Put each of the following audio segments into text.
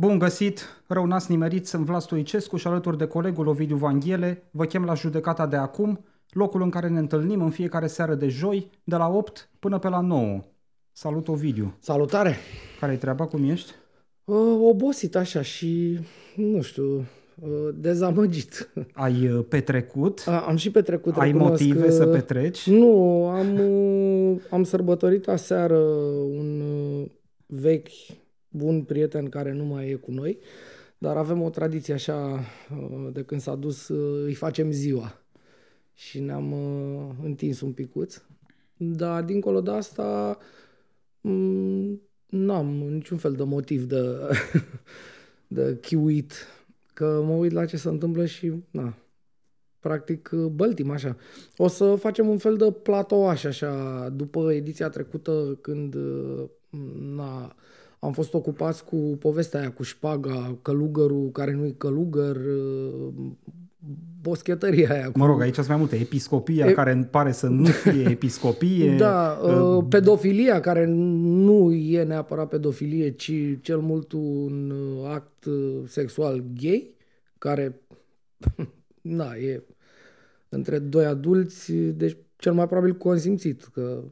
Bun găsit, rău n-ați nimerit, sunt Vlad Stoicescu și alături de colegul Ovidiu Vanghele vă chem la judecata de acum, locul în care ne întâlnim în fiecare seară de joi, de la 8 până pe la 9. Salut Ovidiu! Salutare! Care-i treaba, cum ești? Uh, obosit așa și, nu știu, uh, dezamăgit. Ai uh, petrecut? A, am și petrecut. Ai recunosc motive că- să petreci? Nu, am, uh, am sărbătorit aseară un uh, vechi, bun prieten care nu mai e cu noi, dar avem o tradiție așa, uh, de când s-a dus, uh, îi facem ziua. Și ne-am uh, întins un picuț. Dar, dincolo de asta, m, n-am niciun fel de motiv de, de chiuit. Că mă uit la ce se întâmplă și, na, practic băltim așa. O să facem un fel de platouaș așa, după ediția trecută când uh, na, am fost ocupați cu povestea aia cu șpaga, călugărul care nu-i călugăr, uh, boschetăria aia. Cu... Mă rog, aici sunt mai multe. Episcopia, E- care îmi pare să nu fie episcopie. Da, uh, pedofilia, care nu e neapărat pedofilie, ci cel mult un uh, act uh, sexual gay, care, na, e între doi adulți, deci cel mai probabil consimțit, că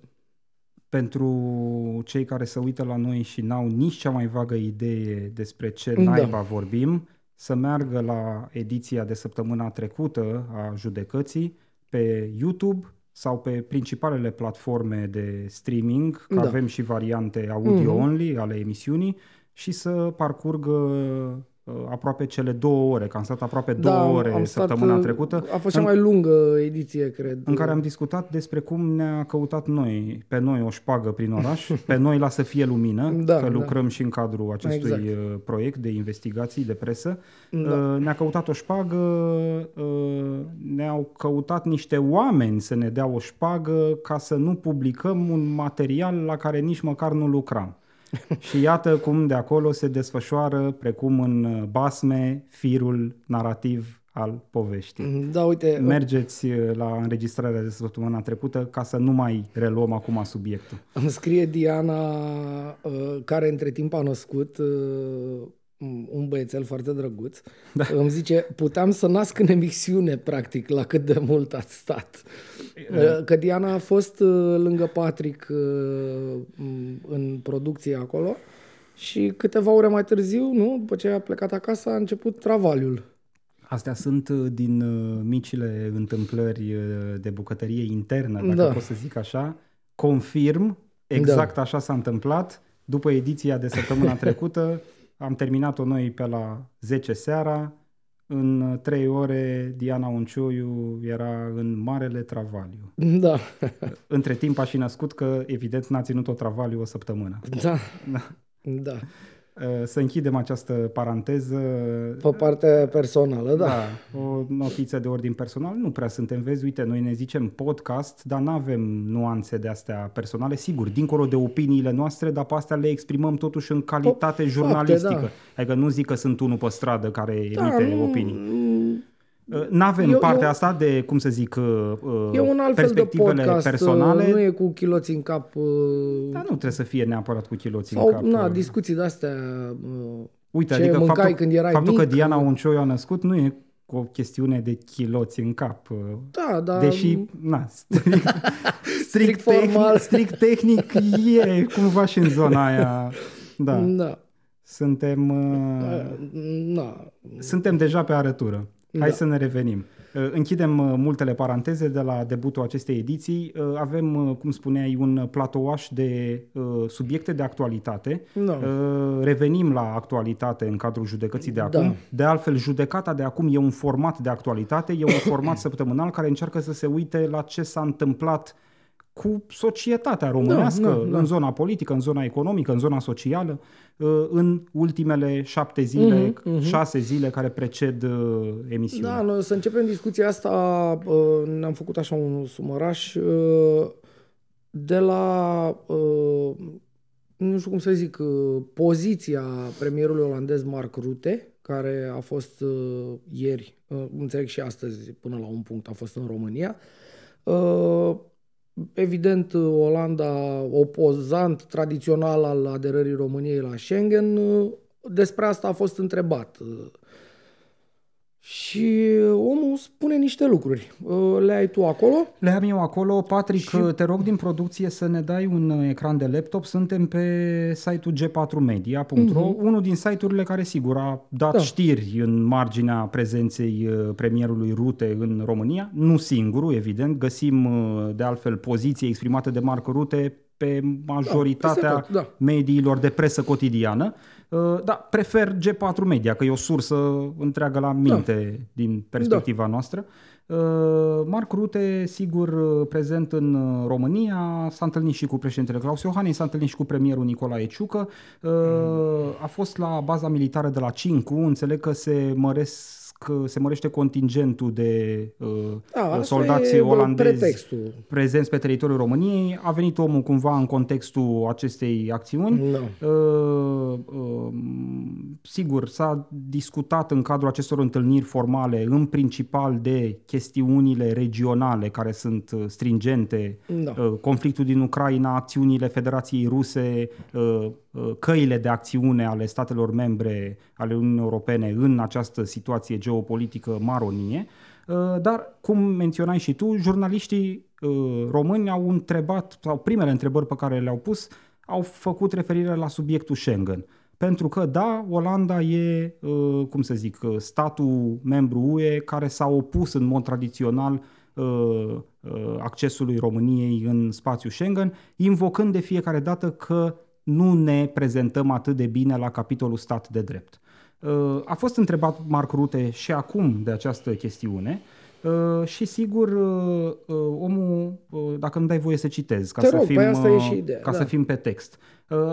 Pentru cei care se uită la noi și n-au nici cea mai vagă idee despre ce Da. naiba vorbim, să meargă la ediția de săptămâna trecută a judecății pe YouTube sau pe principalele platforme de streaming, că Da. avem și variante audio-only ale emisiunii, și să parcurgă uh, aproape cele două ore, că am stat aproape două da, ore am stat, săptămâna uh, trecută. A fost cea în- mai lungă ediție, cred. în care am discutat despre cum ne-a căutat noi, pe noi o șpagă prin oraș, pe noi la să fie lumină, Da, că da. lucrăm și în cadrul acestui Exact. uh, proiect de investigații de presă. Da. Uh, Ne-a căutat o șpagă, uh, ne-au căutat niște oameni să ne dea o șpagă ca să nu publicăm un material la care nici măcar nu lucram. și iată cum de acolo se desfășoară, precum în uh, basme, firul narrativ al poveștii. Da, uite, Mergeți uh, la înregistrarea de săptămâna trecută ca să nu mai reluăm acum subiectul. Îmi scrie Diana, uh, care între timp a născut uh, un băiețel foarte drăguț. Da. Îmi zice, puteam să nasc în emisiune, practic, la cât de mult ați stat. Uh, Că Diana a fost uh, lângă Patrick uh, în producție acolo și câteva ore mai târziu, nu, după ce a plecat acasă, a început travaliul. Astea sunt uh, din uh, micile întâmplări uh, de bucătărie internă, dacă Da. pot să zic așa. Confirm, exact da. așa s-a întâmplat. După ediția de săptămâna trecută, am terminat-o noi pe la 10 seara. În 3 ore, Diana Uncioiu era în marele travaliu. Da, Între timp a și născut că, evident, n-a ținut o travaliu o săptămână. da, Da. da. Uh, Să închidem această paranteză. Pe partea personală, da. Da, o notiță de ordin personal. Nu prea suntem, vezi, uite, noi ne zicem podcast, dar nu avem nuanțe de astea personale, sigur, dincolo de opiniile noastre, dar pe astea le exprimăm totuși în calitate fapte, jurnalistică. da. Adică nu zic că sunt unul pe stradă care Da, emite nu- opinii. Nu avem Eu- partea eu- asta de, cum să zic, uh, E un alt fel de perspectivele podcast, personale. nu e cu chiloți în cap. uh, Dar nu trebuie să fie neapărat cu chiloții în Sau, cap. na, uh. discuții de-astea. uh, Uite, ce adică mâncai faptul, când erai faptul că mic, Diana uh, Uncioiu a născut nu e o chestiune de chiloți în cap. uh, Da, da. Deși, na, strict, strict, formal. tehnic, strict tehnic e cumva și în zona aia. Da, Da. suntem, uh, Na. suntem deja pe arătură. Hai Da. să ne revenim. Uh, Închidem uh, multele paranteze de la debutul acestei ediții. Uh, Avem, uh, cum spuneai, un platouaș de uh, subiecte de actualitate. Da. Uh, Revenim la actualitate în cadrul judecății de Da. acum. De altfel, judecata de acum e un format de actualitate, e un format săptămânal care încearcă să se uite la ce s-a întâmplat cu societatea românească, Da, da, da. în zona politică, în zona economică, în zona socială, uh, în ultimele șapte zile, Mhm, șase zile care preced uh, emisiunea. Da, noi o să începem discuția asta. uh, Ne-am făcut așa un sumăraș uh, de la, uh, nu știu cum să zic, uh, poziția premierului olandez Mark Rutte, care a fost uh, ieri, uh, înțeleg și astăzi, până la un punct, a fost în România. Uh, Evident, Olanda, opozant tradițional al aderării României la Schengen, uh, despre asta a fost întrebat. Și omul spune niște lucruri. Le ai tu acolo? Le am eu acolo. Patrick, și... te rog din producție să ne dai un ecran de laptop. Suntem pe site-ul g4media.ro, uh-huh. unul din site-urile care, sigur, a dat da. știri în marginea prezenței uh, premierului Rute în România. Nu singurul, evident. Găsim, uh, de altfel, poziții exprimate de Marc Rute pe majoritatea da, da. mediilor de presă cotidiană. Uh, da, prefer G4 Media, că e o sursă întreagă la minte da. din perspectiva da. noastră. Uh, Marc Rute, sigur, uh, prezent în România, s-a întâlnit și cu președintele Claus Iohannis, s-a întâlnit și cu premierul Nicolae Ciucă, a fost la baza militară de la Cincu, înțeleg că se măresc se mărește contingentul de uh, da, soldați olandezi pretextul. prezenți pe teritoriul României. A venit omul cumva în contextul acestei acțiuni. No. Uh, uh, sigur, s-a discutat în cadrul acestor întâlniri formale în principal de chestiunile regionale care sunt uh, stringente, no. uh, conflictul din Ucraina, acțiunile Federației Ruse, uh, Uh, căile de acțiune ale statelor membre ale Uniunii Europene în această situație geopolitică maronie, uh, dar, cum menționai și tu, jurnaliștii uh, români au întrebat, sau primele întrebări pe care le-au pus, au făcut referire la subiectul Schengen. Pentru că, da, Olanda e, cum să zic, statul membru UE care s-a opus în mod tradițional accesului României în spațiul Schengen, invocând de fiecare dată că nu ne prezentăm atât de bine la capitolul stat de drept. Uh, a fost întrebat Marc Rute și acum de această chestiune uh, și sigur uh, omul, dacă îmi dai voie să citez, ca, Te să, rog, fim, păi asta e și ideea, ca da. să fim pe text,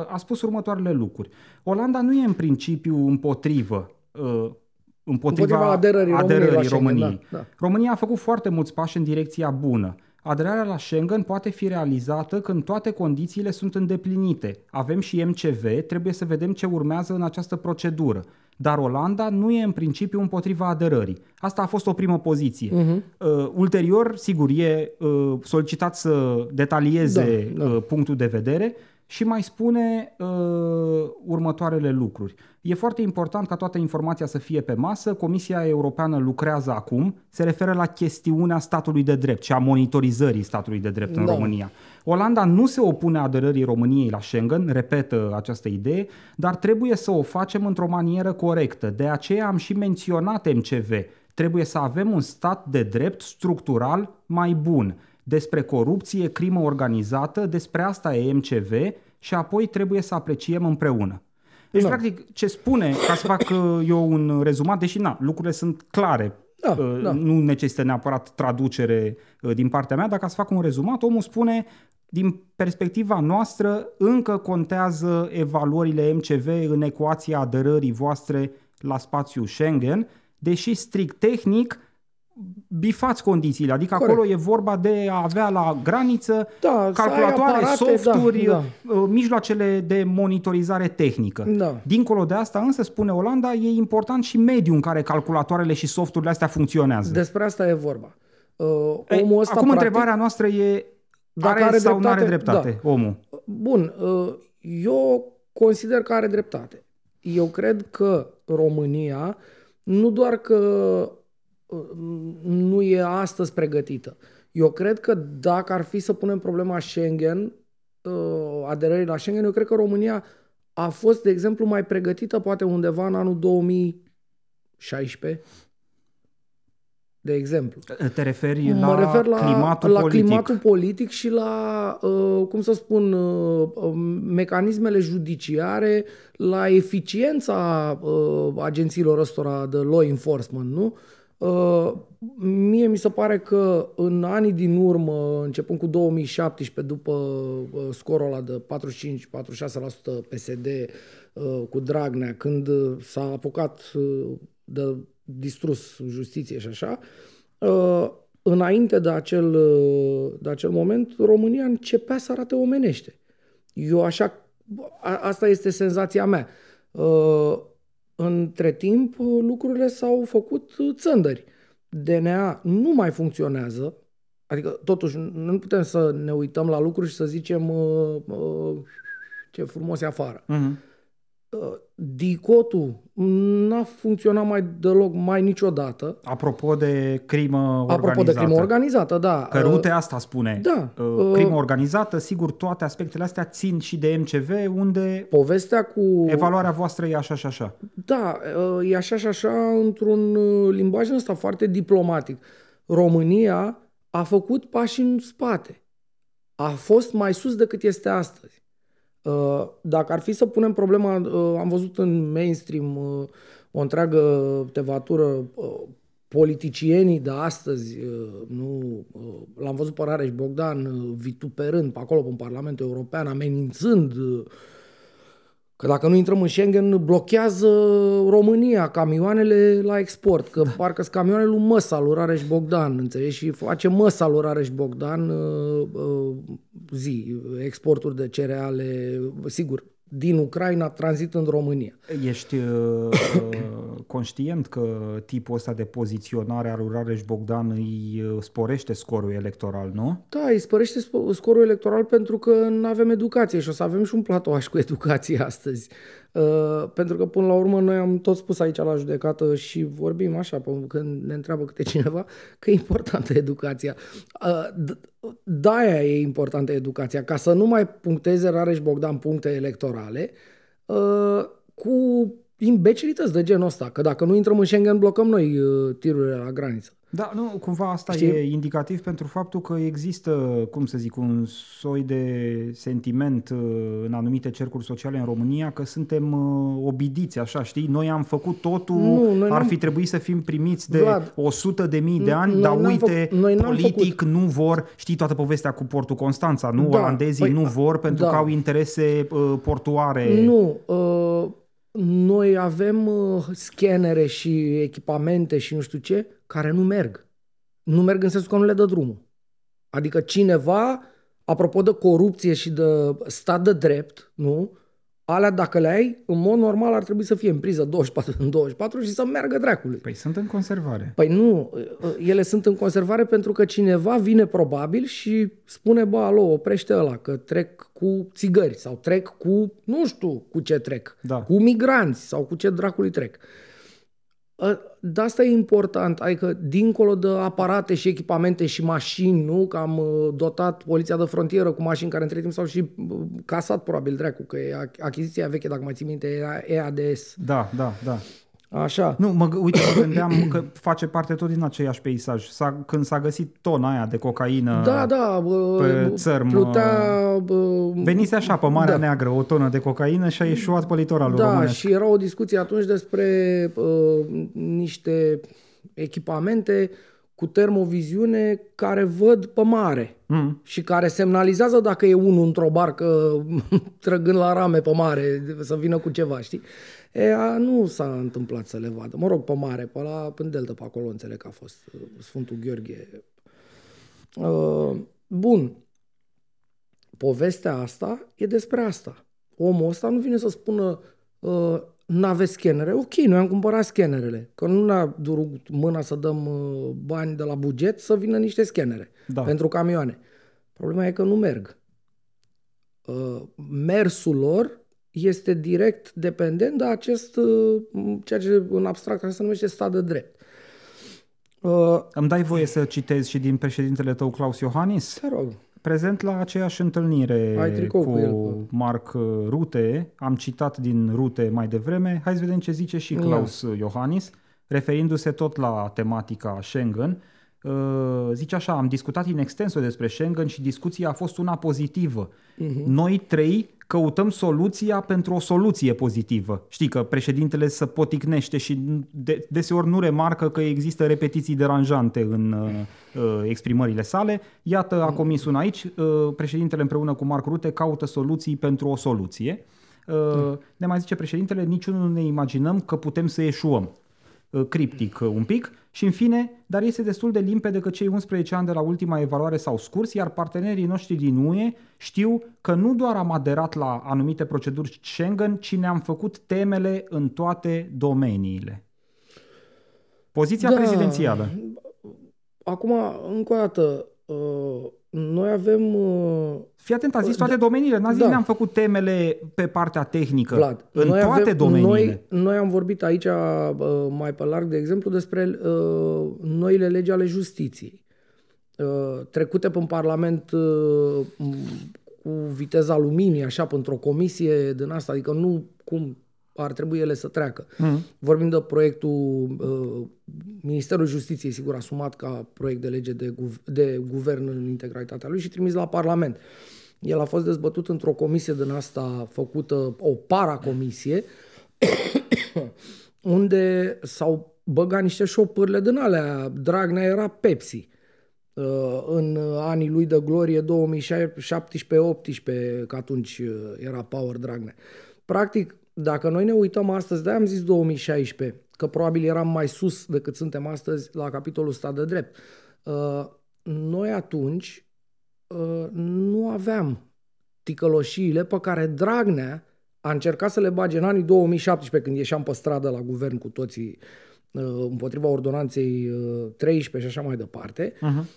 a spus următoarele lucruri. Olanda nu e în principiu împotrivă împotriva, împotriva aderării, aderării României. României. Da, da. România a făcut foarte mulți pași în direcția bună. Aderarea la Schengen poate fi realizată când toate condițiile sunt îndeplinite. Avem și MCV, trebuie să vedem ce urmează în această procedură. Dar Olanda nu e în principiu împotriva aderării. Asta a fost o primă poziție. Uh-huh. Uh, ulterior, sigur, e uh, solicitat să detalieze da, da. Uh, punctul de vedere și mai spune uh, următoarele lucruri. E foarte important ca toată informația să fie pe masă. Comisia Europeană lucrează acum, se referă la chestiunea statului de drept și a monitorizării statului de drept da. în România. Olanda nu se opune aderării României la Schengen, repetă această idee, dar trebuie să o facem într-o manieră corectă. De aceea am și menționat MCV. Trebuie să avem un stat de drept structural mai bun despre corupție, crimă organizată, despre asta e MCV și apoi trebuie să apreciem împreună. Deci, da. practic, ce spune, ca să fac uh, eu un rezumat, deși na, lucrurile sunt clare, da, uh, da. nu necesită neapărat traducere uh, din partea mea, dar ca să fac un rezumat, omul spune, din perspectiva noastră, încă contează evaluările MCV în ecuația aderării voastre la spațiul Schengen, deși strict tehnic bifați condițiile, adică Corect. acolo e vorba de a avea la graniță da, calculatoare, aparate, softuri, da, da. Uh, mijloacele de monitorizare tehnică. Da. Dincolo de asta, însă, spune Olanda, e important și mediul în care calculatoarele și softurile astea funcționează. Despre asta e vorba. Uh, omul ăsta, acum practic, întrebarea noastră e dacă are, are sau nu are dreptate da. omul? Bun, uh, eu consider că are dreptate. Eu cred că România nu doar că nu e astăzi pregătită. Eu cred că dacă ar fi să punem problema Schengen, uh, aderării la Schengen, eu cred că România a fost, de exemplu, mai pregătită poate undeva în anul 2016, de exemplu. Te referi mă la, refer la climatul la politic. climatul politic și la, uh, cum să spun, uh, mecanismele judiciare, la eficiența agențiilor ăstora de law enforcement, nu? Uh, mie mi se pare că în anii din urmă, începând cu 2017, după uh, scorul ăla de 45-46% PSD uh, cu Dragnea, când s-a apucat de distrus justiție și așa, înainte de acel, de acel moment, România începea să arate omenește. Eu așa, a, asta este senzația mea. Între timp, lucrurile s-au făcut țândări. DNA nu mai funcționează, adică totuși nu putem să ne uităm la lucruri și să zicem uh, uh, ce frumos e afară. Uh-huh. Uh, dicotul n-a funcționat mai deloc mai niciodată. Apropo de crimă organizată. Apropo de crimă organizată, da. Că Rute asta spune. Da. Uh, Crimă organizată, sigur, toate aspectele astea țin și de MCV, unde Povestea cu... evaluarea voastră e așa și așa. Da, uh, e așa și așa într-un uh, limbaj ăsta foarte diplomatic. România a făcut pași în spate. A fost mai sus decât este astăzi. Uh, Dacă ar fi să punem problema, uh, am văzut în mainstream uh, o întreagă tevatură uh, politicienii de astăzi, uh, nu, uh, l-am văzut pe Rareș Bogdan uh, vituperând pe acolo, în Parlamentul European, amenințând uh, Că dacă nu intrăm în Schengen, blochează România camioanele la export. Că parcă sunt camioanele lui Măsa, lui Rareș Bogdan, înțelegi? Și face Măsa lui Rareș Bogdan uh, uh, zi, exporturi de cereale, sigur, din Ucraina, tranzit în România. Ești uh, uh, conștient că tipul ăsta de poziționare al lui Rareș Bogdan îi uh, sporește scorul electoral, nu? Da, îi spărește sp- scorul electoral pentru că nu avem educație și o să avem și un platoaș cu educație astăzi. Uh, pentru că, până la urmă, noi am tot spus aici la judecată și vorbim așa, pe- când ne întreabă câte cineva, că e importantă educația. Uh, d- de-aia e importantă educația, ca să nu mai puncteze Rareș Bogdan puncte electorale uh, cu imbecilități de genul ăsta, că dacă nu intrăm în Schengen, blocăm noi uh, tirurile la graniță. Da, nu, cumva asta Știi? e indicativ pentru faptul că există, cum să zic, un soi de sentiment uh, în anumite cercuri sociale în România că suntem uh, obidiți, așa, știi? Noi am făcut totul, Nu, noi ar n-am- fi trebuit să fim primiți de Vlad, 100 de mii de n- ani, noi dar n-am uite, făcut- noi n-am politic nu vor, știi toată povestea cu portul Constanța, nu? Da, Olandezii păi, nu vor pentru da. că au interese uh, portoare. Nu. Uh, noi avem uh, scanere și echipamente și nu știu ce care nu merg. Nu merg în sensul că nu le dă drumul. Adică cineva, apropo de corupție și de stat de drept, nu? Alea dacă le ai, în mod normal ar trebui să fie în priză 24 în 24 și să meargă dracului. Păi sunt în conservare. Păi nu, ele sunt în conservare pentru că cineva vine probabil și spune, bă, alo, oprește ăla, că trec cu țigări sau trec cu, nu știu cu ce trec, Da. cu migranți sau cu ce dracului trec. Ă, De asta e important, adică dincolo de aparate și echipamente și mașini, nu? Că am uh, dotat poliția de frontieră cu mașini care între timp s-au și uh, casat probabil dracu, că e ach- achiziția veche, dacă mai ții minte, era EADS. Da, da, da. Așa. Nu, mă, g- uite, mă gândeam că face parte tot din aceiași peisaj. S-a, când s-a găsit tona aia de cocaină, Da, da, bă, pe țărm, plutea... Bă, venise așa pe Marea Da. Neagră o tonă de cocaină și a ieșuat pe litoralul da, românesc. și era o discuție atunci despre uh, niște echipamente cu termoviziune care văd pe mare Mm. și care semnalizează dacă e unul într-o barcă trăgând la rame pe mare să vină cu ceva, știi? E, a, nu s-a întâmplat să le vadă. Mă rog, pe mare, pe la în delta, pe acolo înțeleg că a fost uh, Sfântul Gheorghe. Uh, bun. Povestea asta e despre asta. Omul ăsta nu vine să spună uh, n-aveți scanere. Ok, noi am cumpărat scanerele. Că nu ne-a durut mâna să dăm uh, bani de la buget să vină niște scanere Da. pentru camioane. Problema e că nu merg. Uh, mersul lor este direct dependent de acest, uh, ceea ce în abstract se numește stat de drept. Uh, Îmi dai voie să citez și din președintele tău, Claus Iohannis? te rog. Prezent la aceeași întâlnire Ai tricou cu, cu el, bă. Marc Rute, am citat din Rute mai devreme, hai să vedem ce zice și Ia. Claus Iohannis, referindu-se tot la tematica Schengen. Uh, Zice așa, am discutat in extenso despre Schengen și discuția a fost una pozitivă. Mhm. Noi trei căutăm soluția pentru o soluție pozitivă. Știi că președintele se poticnește și de, deseori nu remarcă că există repetiții deranjante în uh, uh, exprimările sale. Iată, a comis una aici. Uh, președintele împreună cu Marc Rute caută soluții pentru o soluție. Uh, ne mai zice președintele, niciunul nu ne imaginăm că putem să eșuăm uh, criptic uh, un pic și în fine, dar este destul de limpede că cei 11 ani de la ultima evaluare s-au scurs, iar partenerii noștri din UE știu că nu doar am aderat la anumite proceduri Schengen, ci ne-am făcut temele în toate domeniile. Poziția Da. prezidențială. Acum, încă o dată, uh, noi avem... Uh, Fii atent, a zis toate domeniile, n-a zis Da. ne-am făcut temele pe partea tehnică, Vlad, în noi toate avem, domeniile. Noi, noi am vorbit aici uh, mai pe larg, de exemplu, despre uh, noile legi ale justiției. Uh, trecute pe Parlament uh, m- cu viteza luminii, așa, într-o comisie din asta, adică nu cum ar trebui ele să treacă. Mhm. Vorbim de proiectul uh, Ministerul Justiției, sigur, asumat ca proiect de lege de, guv- de guvern în integralitatea lui și trimis la Parlament. El a fost dezbătut într-o comisie din asta făcută, o paracomisie, unde s-au băgat niște șopârle din alea. Dragnea era Pepsi uh, în anii lui de glorie 2017-18, că atunci uh, era Power Dragnea. Practic, dacă noi ne uităm astăzi, de am zis 2016, că probabil eram mai sus decât suntem astăzi la capitolul stat de drept. Uh, Noi atunci uh, nu aveam ticăloșiile pe care Dragnea a încercat să le bage în anii 2017, când ieșeam pe stradă la guvern cu toții uh, împotriva ordonanței uh, 13 și așa mai departe. Mhm.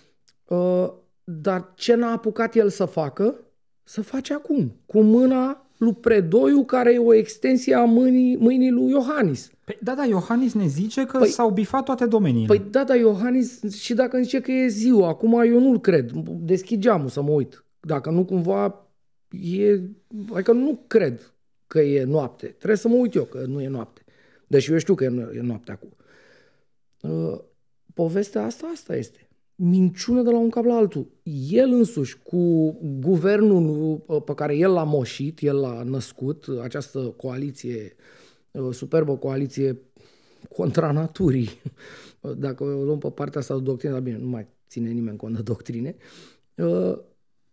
Uh, Dar ce n-a apucat el să facă, să face acum, cu mâna lui Predoiu, care e o extensie a mâinii, mâinii lui Iohannis. Păi, da, da, Iohannis ne zice că Păi- s-au bifat toate domeniile. Păi da, da, Iohannis, și dacă îmi zice că e ziua, acum eu nu-l cred. Deschid geamul să mă uit. Dacă nu cumva e... Adică nu cred că e noapte. Trebuie să mă uit eu că nu e noapte. Deși eu știu că e no- e noapte acum. Uh, povestea asta, asta este. Minciună de la un cap la altul. El însuși, cu guvernul uh, pe care el l-a moșit, el l-a născut, uh, această coaliție, uh, superbă coaliție contra naturii. Dacă o luăm pe partea asta de doctrină, dar bine, nu mai ține nimeni cont de doctrine. Uh,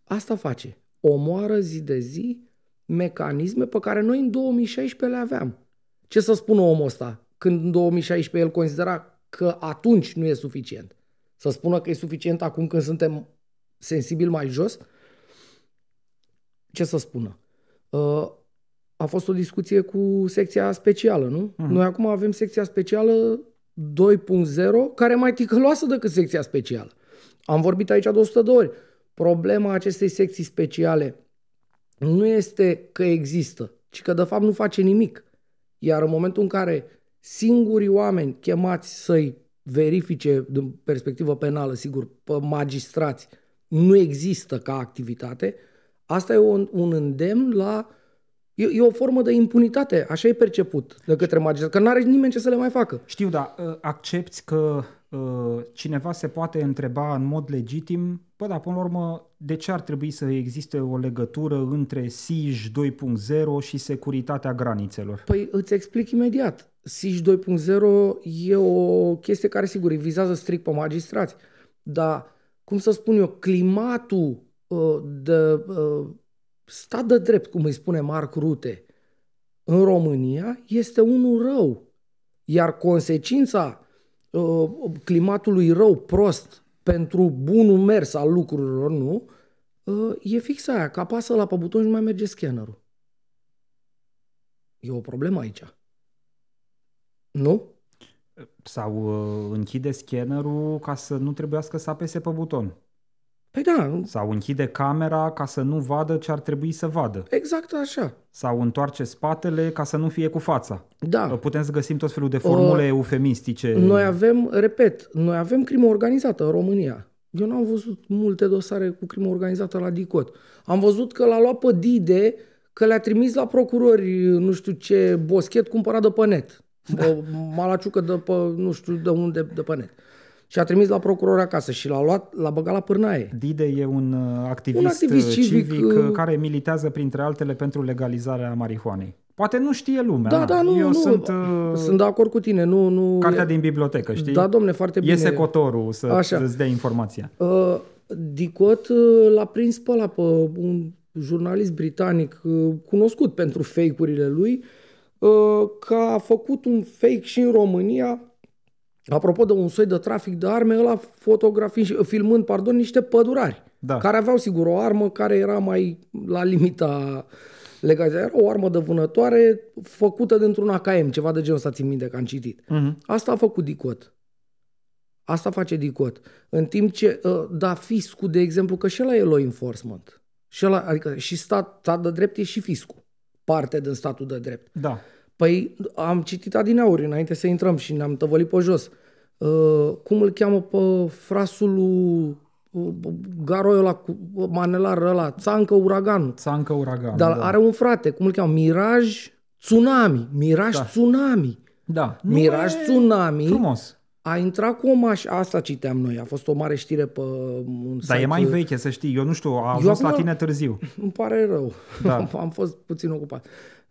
Asta face. Omoară zi de zi mecanisme pe care noi în 2016 le aveam. Ce să spună omul ăsta când în 2016 el considera că atunci nu e suficient? Să spună că e suficient acum când suntem sensibil mai jos? Ce să spună? Uh, a fost o discuție cu secția specială, nu? Mhm. Noi acum avem secția specială 2.0, care e mai ticăloasă decât secția specială. Am vorbit aici de 100 de ori. Problema acestei secții speciale nu este că există, ci că de fapt nu face nimic. Iar în momentul în care singurii oameni chemați să-i verifice din perspectivă penală, sigur, pe magistrați, nu există ca activitate, asta e un, un îndemn la... E, e o formă de impunitate, așa e perceput de către magistrat, că nu are nimeni ce să le mai facă. Știu, dar uh, accepti că uh, cineva se poate întreba în mod legitim, bă, dar până la urmă, de ce ar trebui să existe o legătură între SIJ 2.0 și securitatea granițelor? Păi îți explic imediat. SIJ 2.0 e o chestie care, sigur, îi vizează strict pe magistrați. Dar, cum să spun eu, climatul uh, de uh, stat de drept, cum îi spune Marc Rute, în România este unul rău. Iar consecința uh, climatului rău, prost, pentru bunul mers al lucrurilor, nu, uh, e fix aia, că apasă la pe buton și nu mai merge scannerul. E o problemă aici. Nu? Sau uh, închide scannerul ca să nu trebuiască să apese pe buton? Păi da, Sau închide camera ca să nu vadă ce ar trebui să vadă? exact așa. Sau întoarce spatele ca să nu fie cu fața? Da. Putem să găsim tot felul de formule Uh, eufemistice. Noi avem, repet, noi avem crimă organizată în România. Eu n-am văzut multe dosare cu crimă organizată la DICOT. Am văzut că l-a luat pe Dide, că le-a trimis la procurori, nu știu ce, boschet cumpărat de pe net. O malaciucă de pe, nu știu de unde, de pe net. Și a trimis la procuror acasă și l-a luat, l-a băgat la pârnaie. Dide e un uh, activist, Un activist uh, civic, civic, uh, uh, care militează printre altele pentru legalizarea marihuanei. Poate nu știe lumea. Da, na. da, nu, Eu nu. sunt uh, Sunt de acord cu tine, nu... nu cartea din bibliotecă, știi? Da, domne, foarte bine. Iese cotorul să Așa. îți dea informația. Uh, Dicot uh, l-a prins pe ăla, pe un jurnalist britanic uh, cunoscut pentru fake-urile lui, uh, că a făcut un fake și în România, apropo de un soi de trafic de arme, ăla fotografiind, filmând, pardon, niște pădurari, Da. care aveau sigur o armă care era mai la limita legalizării. Era o armă de vânătoare făcută dintr-un AKM, ceva de genul ăsta țin minte că am citit. Mhm. Asta a făcut Dicot. Asta face DICOT. În timp ce, uh, da, fiscul, de exemplu, că și ăla e law enforcement. Și ăla, adică și stat, stat de drept e și fiscul. Parte din statul de drept. Da. Păi am citit adineauri înainte să intrăm și ne-am tăvălit pe jos. Uh, cum îl cheamă pe frasul lui uh, Garoi ăla, cu manelar ăla, Țancă Uraganul. Țancă Uraganul. Dar da. are un frate, cum îl cheamă? Miraj Tsunami. Miraj Da. Tsunami. Da. Nu Miraj e Tsunami Frumos. a intrat cu o mașină, asta citeam noi, a fost o mare știre pe un Dar site. e mai veche, să știi. Eu nu știu, a ajuns la acum- tine târziu. Îmi pare rău, Da. am fost puțin ocupat.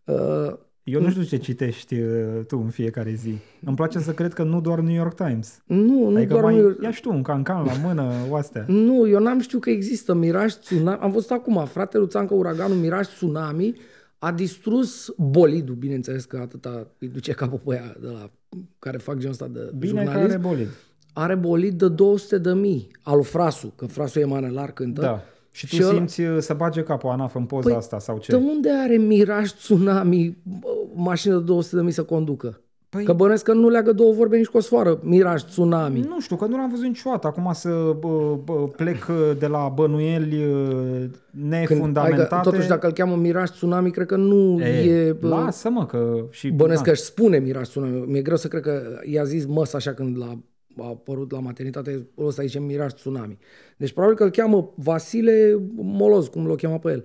Uh, Eu nu știu ce citești uh, tu în fiecare zi. Îmi place să cred că nu doar New York Times. nu, nu Adică doar mai nu, ia și tu un cancan la mână, oastea. nu, eu n-am știut că există Miraj Tsunami. Am văzut acum, fratele lui Țancă Uraganul, Miraj Tsunami, a distrus bolidul, bineînțeles că atâta îi duce capul pe aia de la care fac genul ăsta de Bine că jurnalism. are bolid. are bolid de 200 de mii. Al lui Frasu, că Frasu e manelar cântă. Da. Și tu Și ăla- simți uh, să bage capul ANAF în poza Păi, asta sau ce? De unde are Miraj Tsunami bă, mașină de 200 de mii să conducă? Păi- Că bănesc că nu leagă două vorbe nici cu o sfoară. Miraj Tsunami. Nu știu, că nu l-am văzut niciodată. Acum să bă, bă, plec uh, de la bănuieli uh, nefundamentate. adică, totuși, dacă îl cheamă Miraj Tsunami, cred că nu e... e, bă, lasă-mă că... Și, Bănesc da. că își spune Miraj Tsunami. Mi-e greu să cred că i-a zis măs așa când l-a a apărut la maternitate, ăsta zice Miraj Tsunami. Deci probabil că îl cheamă Vasile Moloz, cum l-o cheamă pe el.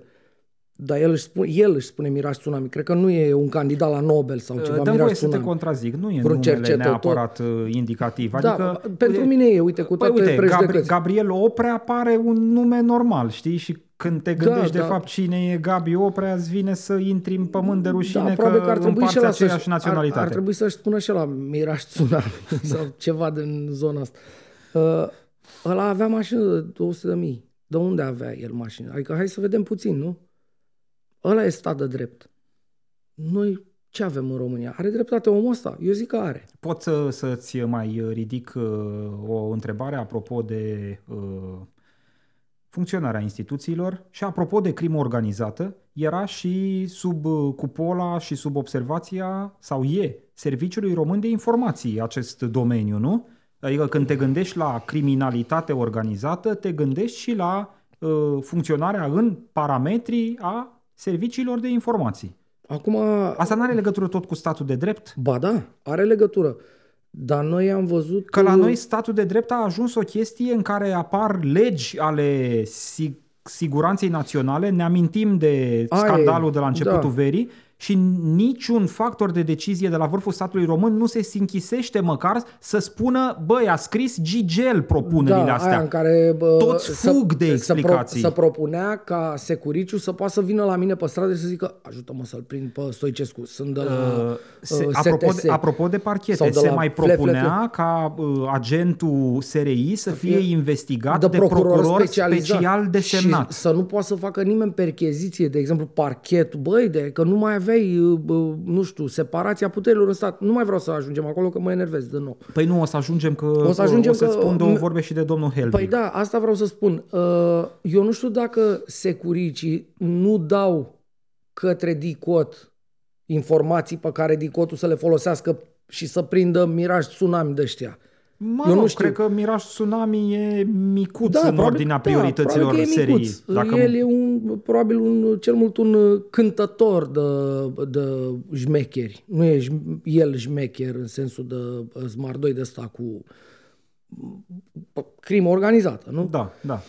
Dar el își spune, el își spune Miraj Tsunami. Cred că nu e un candidat la Nobel sau ceva Dăm Miraj voie să te Tsunami. contrazic, nu e Vreun numele cercetător. neapărat uh, indicativ. Da, Adică, pentru mine e, uite, cu Păi toate uite, Gabri- prejudecăți. Gabriel Oprea pare un nume normal, știi? Și când te gândești Da, de da. fapt cine e Gabi Oprea, îți vine să intri în pământ de rușine da, că probabil că ar trebui și împarți ăla să aceeași naționalitate. ar, ar trebui să-și spună și la Miraj Tsunami sau ceva din zona asta. Uh, ăla avea mașină de 200 de mii. De unde avea el mașină? Adică hai să vedem puțin, nu? Ăla e stat de drept. Noi ce avem în România? Are dreptate omul ăsta? Eu zic că are. Pot să, să-ți mai ridic uh, o întrebare apropo de uh, funcționarea instituțiilor și apropo de crimă organizată, era și sub uh, cupola și sub observația, sau e, Serviciului Român de Informații acest domeniu, nu? Adică când te gândești la criminalitate organizată, te gândești și la uh, funcționarea în parametrii a serviciilor de informații. Acum, Asta nu are legătură tot cu statul de drept? ba da, are legătură. Dar noi am văzut... Că la noi statul de drept a ajuns o chestie în care apar legi ale si- siguranței naționale, ne amintim de Aia e, scandalul de la începutul da. verii și niciun factor de decizie de la vârful statului român nu se închisește măcar să spună, băi, a scris Gigel propunerile da, astea. Aia în care, bă, Toți fug de Să, explicații. pro, să propunea ca securiciu să poată să vină la mine pe stradă și să zică ajută-mă să-l prind pe Stoicescu, sunt de la Uh, se, uh, apropo, STS. de, apropo de parchete, Sau de se la mai fle, fle, propunea ca uh, agentul SRI să fie investigat de, de, procuror, specializat. special desemnat. Și să nu poată să facă nimeni percheziție, de exemplu parchetul, băi, de că nu mai aveai, uh, bă, nu știu, separația puterilor în stat. Nu mai vreau să ajungem acolo că mă enervez de nou. Păi nu, o să ajungem că O să ajungem o să că- spun două m- vorbe și de domnul Helvig. Păi da, asta vreau să spun. Uh, Eu nu știu dacă securicii nu dau către DICOT informații pe care DICOT-ul să le folosească și să prindă miraj tsunami de ăștia. Mă eu rog, nu știu. cred că Miraj Tsunami e micuț Da, în ordinea priorităților da, probabil că e serii. micuț. Dacă El e un, probabil un, cel mult un uh, cântător de, de șmecheri. Nu e șm- el șmecher în sensul de uh, smardoi de ăsta cu uh, crimă organizată, nu? Da, da.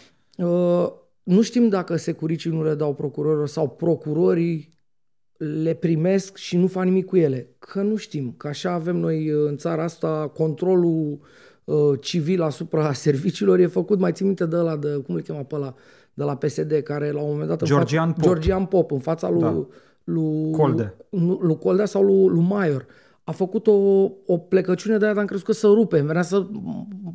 Uh, nu știm dacă securicii nu le dau procurorilor sau procurorii le primesc și nu fac nimic cu ele. Că nu știm, că așa avem noi uh, în țara asta controlul uh, civil asupra serviciilor e făcut, mai țin minte de ăla, de, cum îl chema pe ăla, de la PSD, care la un moment dat... în Georgian fața, Pop. Georgian Pop, în fața lui, Da. lui, Colde. nu, lui Coldea sau lui, lui Maior. A făcut o, o plecăciune de aia, dar am crezut că să rupe. Îmi venea să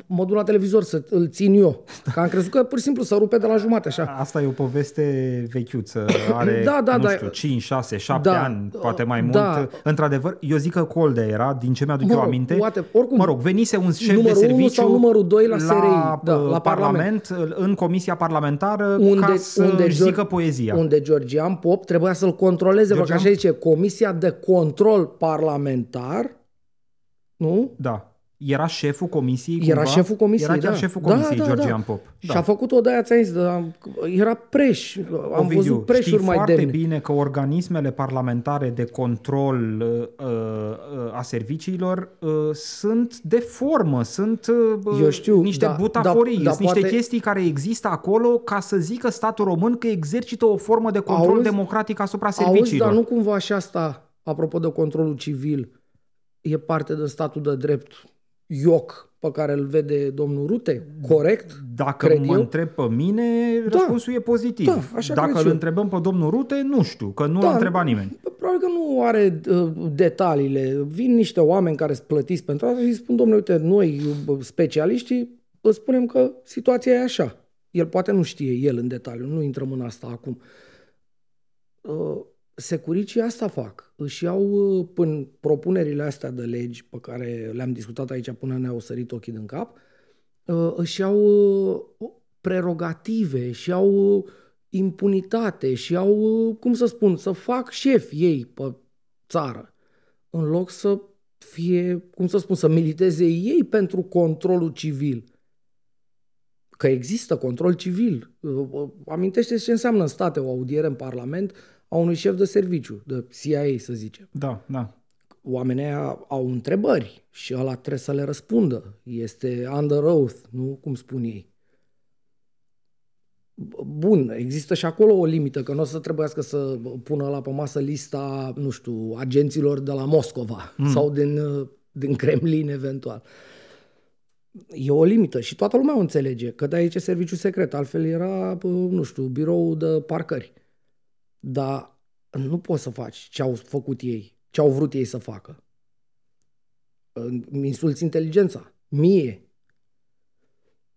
mă duc la televizor să îl țin eu. Că am crezut că pur și simplu să rupe de la jumate așa. Asta e o poveste vechiuță. Are, Da, da, nu da. știu, 5, 6, 7 Da. ani, poate mai Da. mult. Într-adevăr, eu zic că Colde era, din ce mi-aduc Mă eu rog, aminte. poate, oricum, mă rog, venise un șef numărul de unu serviciu sau numărul doi la SRI, da, uh, la Parlament, în comisia parlamentară, unde, ca să unde, își zică Geor- poezia. unde Georgian Pop trebuia să-l controleze, pentru că Georgian- așa zice, Comisia de Control Parlamentar, nu? Da. Era șeful comisiei Era cumva? șeful comisiei, Era chiar da. șeful Da, comisiei, da, Georgian da. Pop. Și a făcut-o de-aia, ți-am zis, dar era preș. Am Ovidiu, văzut preșuri știi mai foarte demne. bine că organismele parlamentare de control uh, uh, a serviciilor uh, sunt de formă, sunt uh, Eu știu, niște da, butaforii, da, da, sunt niște poate- chestii care există acolo ca să zică statul român că exercită o formă de control Auzi? democratic asupra Auzi, serviciilor. dar nu cumva și asta, apropo de controlul civil, e parte din statul de drept ioc pe care îl vede domnul Rute? Corect? Dacă cred mă eu? întreb pe mine, răspunsul e pozitiv. Da, așa Dacă cred îl și eu. întrebăm pe domnul Rute, nu știu, că nu Da, l-a întrebat nimeni. Probabil că nu are uh, detaliile. Vin niște oameni care sunt plătiți pentru asta și spun, domnule, uite, noi, uh, specialiștii, îți spunem că situația e așa. El poate nu știe el în detaliu, nu intrăm în asta acum. Uh, Securicii asta fac. Își iau uh, până propunerile astea de legi pe care le-am discutat aici până ne-au sărit ochii din cap, uh, își iau uh, prerogative, și au uh, impunitate, și au, uh, cum să spun, să fac șef ei pe țară, în loc să fie, cum să spun, să militeze ei pentru controlul civil. Că există control civil. Uh, uh, Amintește ce înseamnă în state o audiere în Parlament a unui șef de serviciu, de CIA, să zicem Da, da. oamenii aia au întrebări și ăla trebuie să le răspundă. Este under oath, nu cum spun ei. Bun, există și acolo o limită, că nu o să trebuiască să pună la pe masă lista, nu știu, agenților de la Moscova mm. sau din, uh, din Kremlin eventual. E o limită și toată lumea o înțelege, că de aici e serviciu secret, altfel era, bă, nu știu, birou de parcări. Dar nu poți să faci ce au făcut ei, ce au vrut ei să facă. Îmi insulți inteligența. Mie.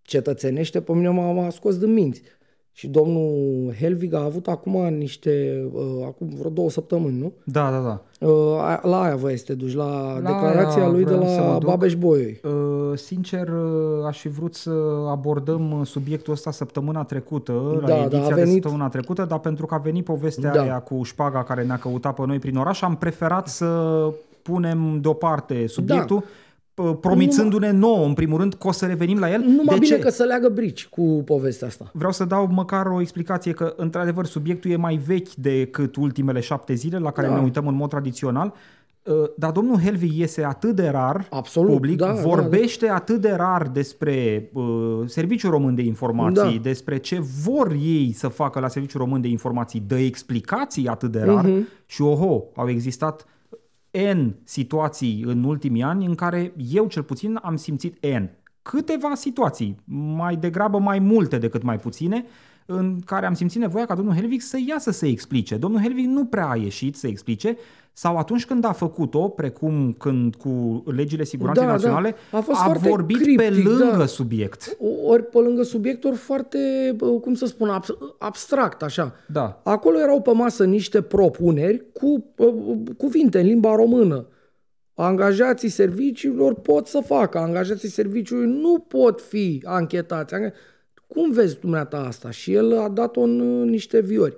Cetățenește pe mine m-a, m-a scos din minți. Și domnul Helvig a avut acum niște, uh, acum vreo două săptămâni, nu? Da, da, da. Uh, a- la aia voiai să te duci, la, La declarația aia lui de vreau să mă la duc. Babeș Boioi. Uh, Sincer, uh, aș fi vrut să abordăm uh, subiectul ăsta săptămâna trecută, la Da, da, ediția a de venit- săptămâna trecută, dar pentru că a venit povestea Da. aia cu șpaga care ne-a căutat pe noi prin oraș, am preferat să punem deoparte subiectul, Da. P- promițându-ne nouă, în primul rând, că o să revenim la el. Numai de bine ce? că să leagă brici cu povestea asta. Vreau să dau măcar o explicație că, într-adevăr, subiectul e mai vechi decât ultimele șapte zile la care Da. ne uităm în mod tradițional. Uh, Dar domnul Helvig iese atât de rar Absolut, public, da, da, vorbește atât de rar despre uh, Serviciul Român de Informații, Da. despre ce vor ei să facă la Serviciul Român de Informații, dă explicații atât de rar Mhm. și oho, au existat N situații în ultimii ani în care eu cel puțin am simțit N. Câteva situații, mai degrabă mai multe decât mai puține, în care am simțit nevoia ca domnul Helvig să iasă să explice. Domnul Helvig nu prea a ieșit să explice sau atunci când a făcut-o, precum când cu legile siguranței Da, da. naționale, A fost a foarte vorbit pe criptic, lângă da. subiect. Ori pe lângă subiect, ori foarte, bă, cum să spun, abs- abstract, așa. Da. Acolo erau pe masă niște propuneri cu uh, cuvinte în limba română. Angajații serviciilor pot să facă, angajații serviciului nu pot fi anchetați. Anga- Cum vezi dumneata asta? Și el a dat-o în uh, niște viori.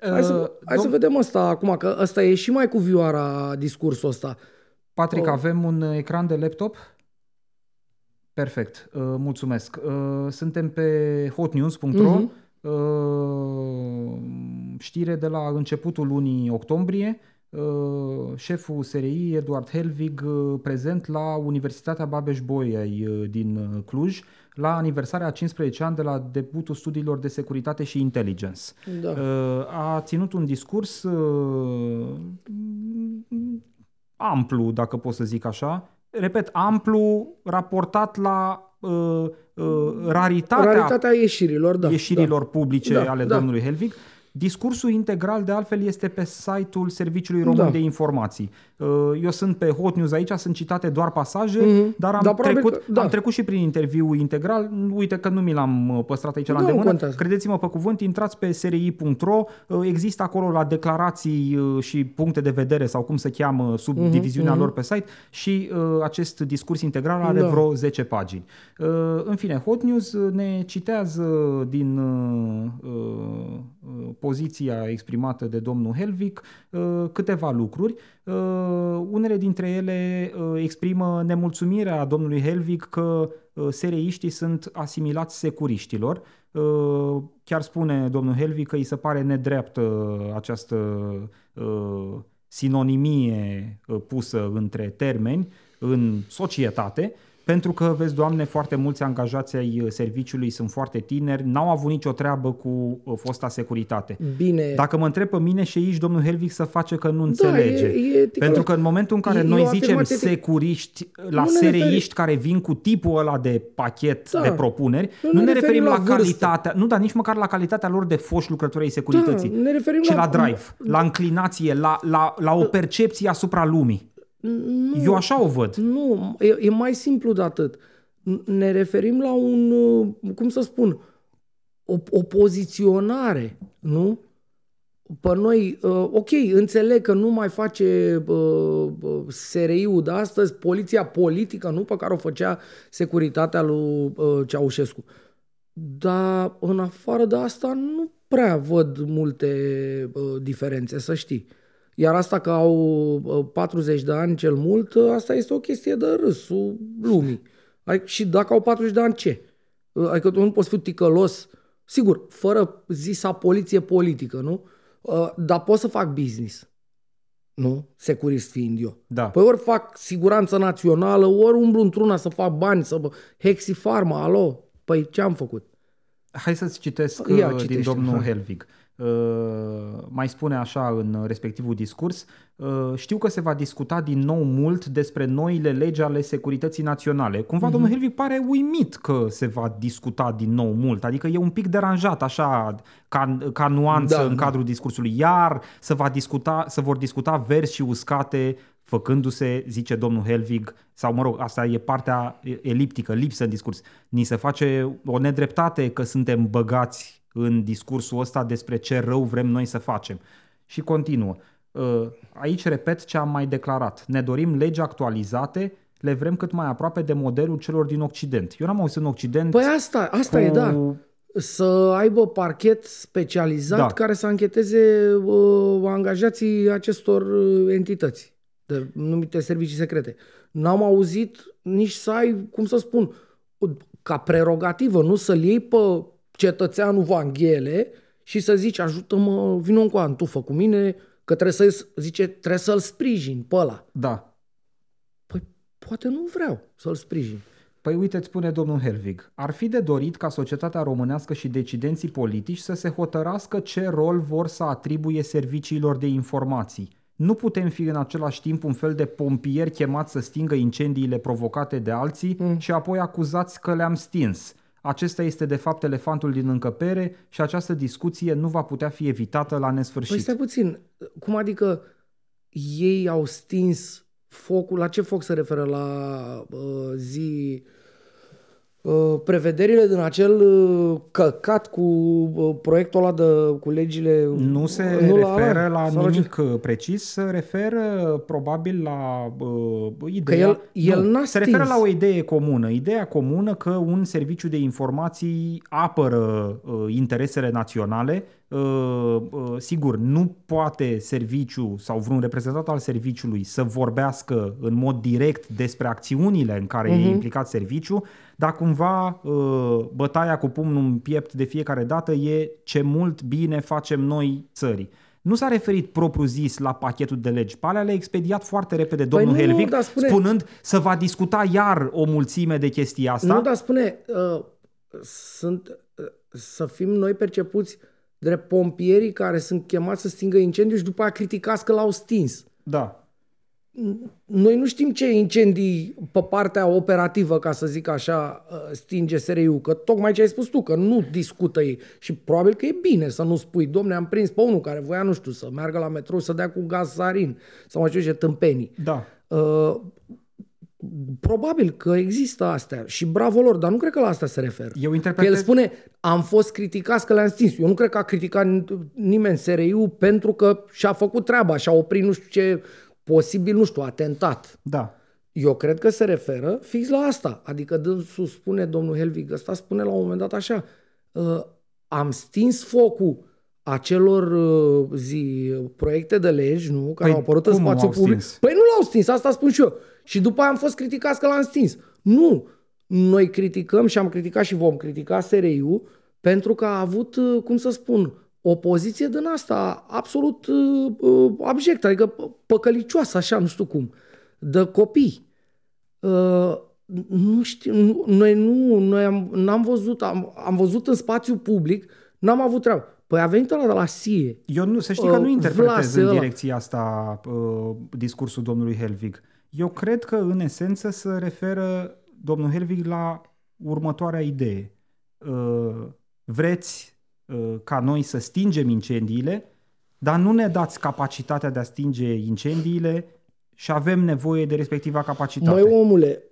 Hai să, Uh, hai să dom- vedem asta acum, că ăsta e și mai cu vioara discursul ăsta. Patrick, Oh. avem un uh, ecran de laptop? Perfect, uh, mulțumesc. Uh, Suntem pe hotnews.ro, Mhm. uh, știre de la începutul lunii octombrie. Uh, Șeful SRI, Eduard Helvig, uh, prezent la Universitatea Babeș-Bolyai uh, din uh, Cluj, la aniversarea a 15 ani de la debutul studiilor de securitate și intelligence. Da. Uh, A ținut un discurs uh, amplu, dacă pot să zic așa. Repet, amplu raportat la uh, uh, raritatea, Raritatea ieșirilor, da. ieșirilor publice Da, ale da. domnului Helvig. Discursul integral, de altfel, este pe site-ul Serviciului Român Da. de Informații. Uh, Eu sunt pe Hot News aici, sunt citate doar pasaje, Mhm. dar am, Dar probabil trecut, că- da. am trecut și prin interviu integral. Uite că nu mi l-am uh, păstrat aici la Da, nu îndemână. contează. Credeți-mă pe cuvânt, intrați pe sri.ro, uh, există acolo la declarații uh, și puncte de vedere sau cum se cheamă sub Mhm, diviziunea lor pe site și uh, acest discurs integral are Da. vreo 10 pagini. Uh, În fine, Hot News uh, ne citează din uh, uh, poziția exprimată de domnul Helvig câteva lucruri. Unele dintre ele exprimă nemulțumirea domnului Helvig că sereiștii sunt asimilați securiștilor. Chiar spune domnul Helvig că îi se pare nedreaptă această sinonimie pusă între termeni în societate pentru că, vezi, Doamne, foarte mulți angajați ai uh, serviciului sunt foarte tineri, n-au avut nicio treabă cu uh, fosta securitate. Bine. Dacă mă întreb pe mine și aici domnul Helvig să face că nu înțelege. Da, e, e, pentru că în momentul în care e, noi zicem securiști la sereiști referi... care vin cu tipul ăla de pachet da. de propuneri, nu, nu ne, ne referim, referim la, la calitatea, nu, dar nici măcar la calitatea lor de foști lucrători ai securității, da, ne referim ci la, la drive, la înclinație, la, la, la o percepție asupra lumii. Nu, Eu așa o văd. Nu, e, e mai simplu de atât. Ne referim la un, uh, cum să spun, o, o poziționare, nu? Pe noi, uh, ok, înțeleg că nu mai face uh, uh SRI-ul de astăzi, poliția politică, nu pe care o făcea securitatea lui uh, Ceaușescu. Dar în afară de asta nu prea văd multe uh, diferențe, să știi. Iar asta că au 40 de ani cel mult, asta este o chestie de râsul lumii. Adică, și dacă au 40 de ani, ce? Adică tu nu poți fi ticălos, sigur, fără zisa poliție politică, nu? Dar pot să fac business. Nu? Securist fiind eu. Da. Păi ori fac siguranță națională, ori umblu într-una să fac bani, să... Hexi Pharma, alo? Păi ce am făcut? Hai să-ți citesc Ia, uh, din domnul Hai. Helvig. Uh, mai spune așa în respectivul discurs, uh, știu că se va discuta din nou mult despre noile legi ale securității naționale. Cumva uh-huh. domnul Helvig pare uimit că se va discuta din nou mult, adică e un pic deranjat așa ca, ca nuanță da, în da. cadrul discursului. Iar se, va discuta, se vor discuta versi și uscate făcându-se, zice domnul Helvig, sau mă rog, asta e partea eliptică, lipsă în discurs, ni se face o nedreptate că suntem băgați în discursul ăsta despre ce rău vrem noi să facem. Și continuă. Uh, aici repet ce am mai declarat. Ne dorim legi actualizate, le vrem cât mai aproape de modelul celor din Occident. Eu n-am auzit în Occident... Păi asta, asta cu... e, da. Să aibă parchet specializat da. care să ancheteze uh, angajații acestor uh, entități, de numite servicii secrete. N-am auzit nici să ai, cum să spun, ca prerogativă, nu să-l iei pe cetățeanul Vanghele și să zici, ajută-mă, vină un cu tu fă cu mine, că trebuie să zice, trebuie să-l sprijin pe ăla. Da. Păi poate nu vreau să-l sprijin. Păi uite, îți spune domnul Helvig, ar fi de dorit ca societatea românească și decidenții politici să se hotărască ce rol vor să atribuie serviciilor de informații. Nu putem fi în același timp un fel de pompieri chemați să stingă incendiile provocate de alții mm. și apoi acuzați că le-am stins. Acesta este de fapt elefantul din încăpere și această discuție nu va putea fi evitată la nesfârșit. Păi stai puțin, cum adică ei au stins focul, la ce foc se referă? La uh, zi Uh, prevederile din acel uh, căcat cu uh, proiectul ăla de, cu legile... Nu se nu referă la, la nimic ce? precis, se referă probabil la uh, ideea... Că el, el nu, n-a Se referă la o idee comună. Ideea comună că un serviciu de informații apără uh, interesele naționale Uh, uh, sigur, nu poate serviciu sau vreun reprezentant al serviciului să vorbească în mod direct despre acțiunile în care uh-huh. e mhm. implicat serviciu, dar cumva uh, bătaia cu pumnul în piept de fiecare dată e ce mult bine facem noi țării. Nu s-a referit propriu zis la pachetul de legi. Pe alea le-a expediat foarte repede păi domnul păi nu, Helvig, spune... spunând să va discuta iar o mulțime de chestii asta. Nu, dar spune, uh, sunt, uh, să fim noi percepuți uh, drept pompierii care sunt chemați să stingă incendiu și după aia criticați că l-au stins. Da. Noi nu știm ce incendii pe partea operativă, ca să zic așa, uh, stinge SRI-ul, că tocmai ce ai spus tu, că nu discută ei. Și probabil că e bine să nu spui, domne, am prins pe unul care voia, nu știu, să meargă la metrou să dea cu gaz sarin sau mai știu ce tâmpenii. Da. Uh, Probabil că există astea și bravo lor, dar nu cred că la asta se referă. Eu interpretez... El spune, am fost criticați că le-am stins. Eu nu cred că a criticat nimeni SRI-ul pentru că și-a făcut treaba și-a oprit nu știu ce posibil, nu știu, atentat. Da. Eu cred că se referă fix la asta. Adică dânsul spune, domnul Helvig ăsta spune la un moment dat așa, ă, am stins focul acelor uh, zi, proiecte de legi, nu, care Păi au apărut în cum spațiu au public. stins? Păi nu l-au stins, asta spun și eu. Și după aia am fost criticați că l-am stins. Nu, noi criticăm și am criticat și vom critica SRI-ul pentru că a avut, uh, cum să spun, o poziție din asta absolut uh, uh, abjectă, adică p- păcălicioasă, așa, nu știu cum, de copii. Uh, nu știu, nu- noi nu, noi am, n-am văzut, am, am văzut în spațiu public, n-am avut treabă. Păi a venit ăla de la SIE. Eu nu, să știi că nu Uh, interpretez Vlase în ăla. direcția asta uh, discursul domnului Helvig. Eu cred că, în esență, se referă domnul Helvig la următoarea idee. Uh, vreți uh, ca noi să stingem incendiile, dar nu ne dați capacitatea de a stinge incendiile și avem nevoie de respectiva capacitate. Măi, omule,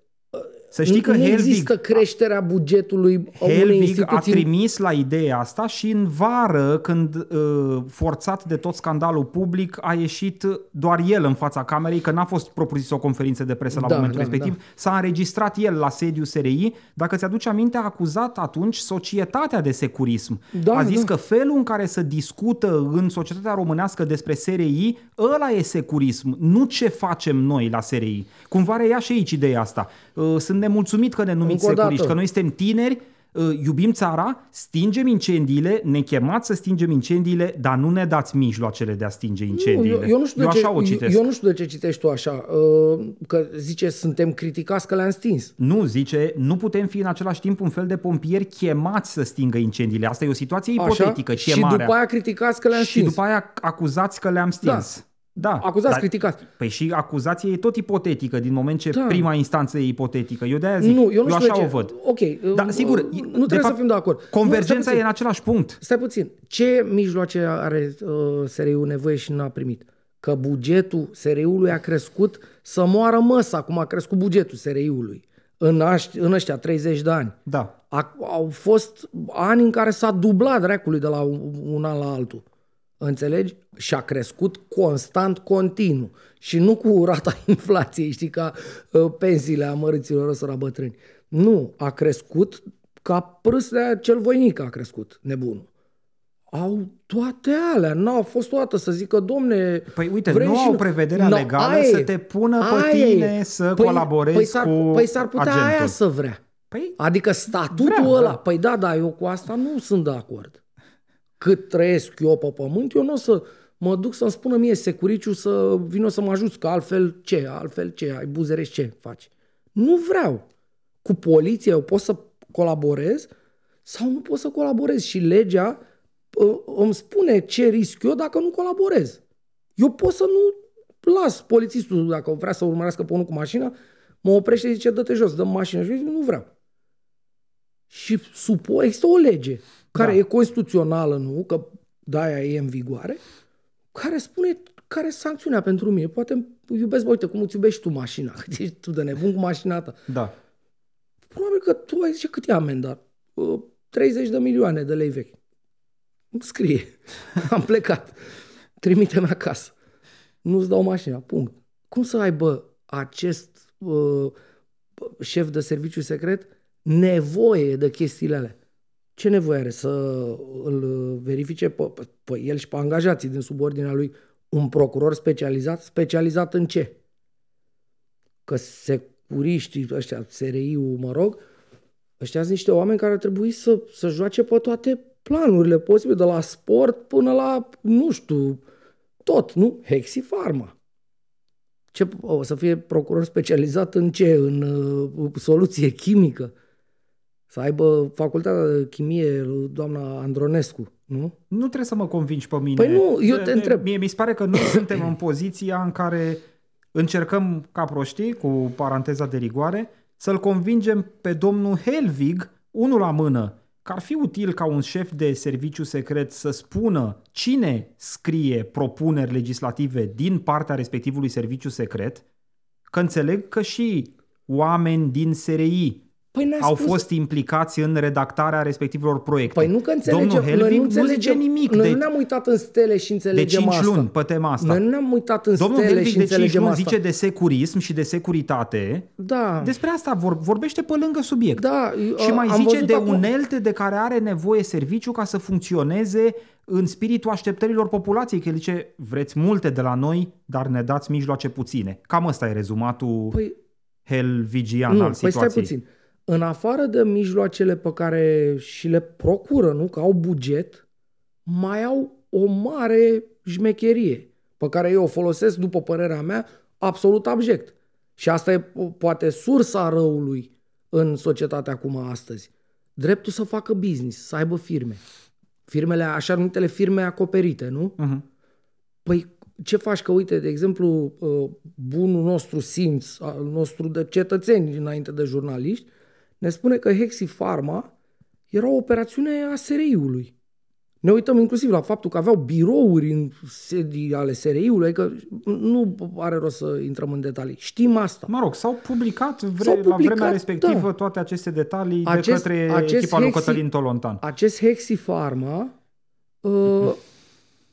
să știi că nu Helvig există creșterea bugetului unei Helvig a instituții. trimis la ideea asta și în vară, când uh, forțat de tot scandalul public, a ieșit doar el în fața camerei, că n-a fost propusă o conferință de presă la Da, momentul da, respectiv, s-a înregistrat el la sediu SRI. Dacă ți-aduce aminte, a acuzat atunci societatea de securism. Da, a zis da. că felul în care se discută în societatea românească despre SRI, ăla e securism, nu ce facem noi la SRI. Cumva reia și aici ideea asta. Uh, Sunt nemulțumit că ne numiți Încă o dată. securiști, că noi suntem tineri, uh, iubim țara, stingem incendiile, ne chemați să stingem incendiile, dar nu ne dați mijloacele de a stinge Nu, incendiile. eu, eu, nu știu eu de ce, așa o citesc. eu, eu nu știu de ce citești tu așa, uh, că zice suntem criticați că le-am stins. Nu, zice, nu putem fi în același timp un fel de pompieri chemați să stingă incendiile. Asta e o situație ipotetică, Așa? Și chemarea. după aia criticați că le-am și stins. după aia acuzați că le-am stins. Da. Acuzați, criticați. Păi și acuzația e tot ipotetică, din moment ce Da. prima instanță e ipotetică. Eu de-aia zic, Nu, eu nu eu știu așa de ce. o văd. Ok, Da, uh, sigur, uh, de nu trebuie fapt, să fim de acord. Nu, Convergența stai e în puțin. același punct. Stai puțin. Ce mijloace are uh, SRI-ul nevoie și nu a primit? Că bugetul SRI-ului a crescut să moară măsa, cum a crescut bugetul SRI-ului în, aș, în ăștia 30 de ani. Da. A, au fost ani în care s-a dublat dracului de la un, un an la altul. Înțelegi? Și a crescut constant, continuu. Și nu cu rata inflației, știi, ca uh, pensiile amărâților ăstora bătrâni. Nu, a crescut ca prâslea cel voinic a crescut, nebunul. Au toate alea, n-au fost toată să zică, domne... Păi uite, vrem nu și au noi." prevederea No, legală aia să e. te pună pe Aia e. tine să colaborezi păi s-ar, cu Păi s-ar putea agentul. aia să vrea. Păi, Adică statutul Vrea, ăla, da. păi da, da, eu cu asta nu sunt de acord. Cât trăiesc eu pe pământ, eu nu o să mă duc să-mi spună mie securiciu să vină să mă ajut, că altfel ce, altfel ce, ai buzere ce faci. Nu vreau. Cu poliția eu pot să colaborez sau nu pot să colaborez și legea uh, îmi spune ce risc eu dacă nu colaborez. Eu pot să nu las polițistul, dacă vrea să urmărească pe unul cu mașina, mă oprește și zice, dă-te jos, dă mașina și eu zic, nu vreau. Și supo, există o lege care Da. e constituțională, nu? Că de-aia e în vigoare, care spune care e sancțiunea pentru mine. Poate iubesc, bă, uite, cum îți iubești tu mașina. Că ești tu de nebun cu mașina ta. da. Probabil că tu ai zice cât e amenda? Uh, 30 de milioane de lei vechi. Îmi scrie. Am plecat. Trimite-mi acasă. Nu-ți dau mașina. Punct. Cum să aibă acest uh, șef de serviciu secret nevoie de chestiile alea? Ce nevoie are să îl verifice pe, pe, pe el și pe angajații din subordinea lui un procuror specializat? Specializat în ce? Că securiștii ăștia, SRI-ul, mă rog, ăștia sunt niște oameni care ar trebui să, să joace pe toate planurile posibile, de la sport până la, nu știu, tot, nu? Hexi Pharma. Ce, o să fie procuror specializat în ce? În uh, soluție chimică? Să aibă facultatea de chimie lui doamna Andronescu, nu? Nu trebuie să mă convingi pe mine. Păi nu, eu te De- întreb. Mie mi se pare că noi suntem în poziția în care încercăm, ca proștii, cu paranteza de rigoare, să-l convingem pe domnul Helvig, unul la mână, că ar fi util ca un șef de serviciu secret să spună cine scrie propuneri legislative din partea respectivului serviciu secret, că înțeleg că și oameni din SRI Păi ne-a au spus- fost implicați în redactarea respectivelor proiecte. Păi nu că înțelegem, Domnul noi Helvig nu nu zice înțelegem, nimic Noi de, nu ne-am uitat în stele și de înțelegem 5 asta. luni pe tema asta. Noi nu ne-am uitat în Domnul stele Helvig și de 5 înțelegem luni asta. zice de securism și de securitate. Da. Despre asta vor, vorbește pe lângă subiect. Da, Și uh, mai am zice văzut de acum- unelte de care are nevoie serviciu ca să funcționeze în spiritul așteptărilor populației, că el zice, vreți multe de la noi, dar ne dați mijloace puține. Cam ăsta e rezumatul Păi, helvigian nu, al păi stai situației. puțin. În afară de mijloacele pe care și le procură, nu, că au buget, mai au o mare șmecherie pe care eu o folosesc, după părerea mea, absolut abject. Și asta e po- poate sursa răului în societatea acum astăzi. Dreptul să facă business, să aibă firme. Firmele, așa numitele firme acoperite, nu? Mhm. Păi ce faci că, uite, de exemplu, uh, bunul nostru simț, al nostru de cetățeni înainte de jurnaliști, ne spune că Hexi Pharma era o operațiune a SRI-ului. Ne uităm inclusiv la faptul că aveau birouri în sedii ale SRI-ului, adică nu are rost să intrăm în detalii. Știm asta. Mă rog, s-au publicat, vre- S-au la publicat, vremea respectivă da. toate aceste detalii de Acest- către acest echipa lui Hexi- Cătălin Tolontan. Acest Hexi Pharma uh,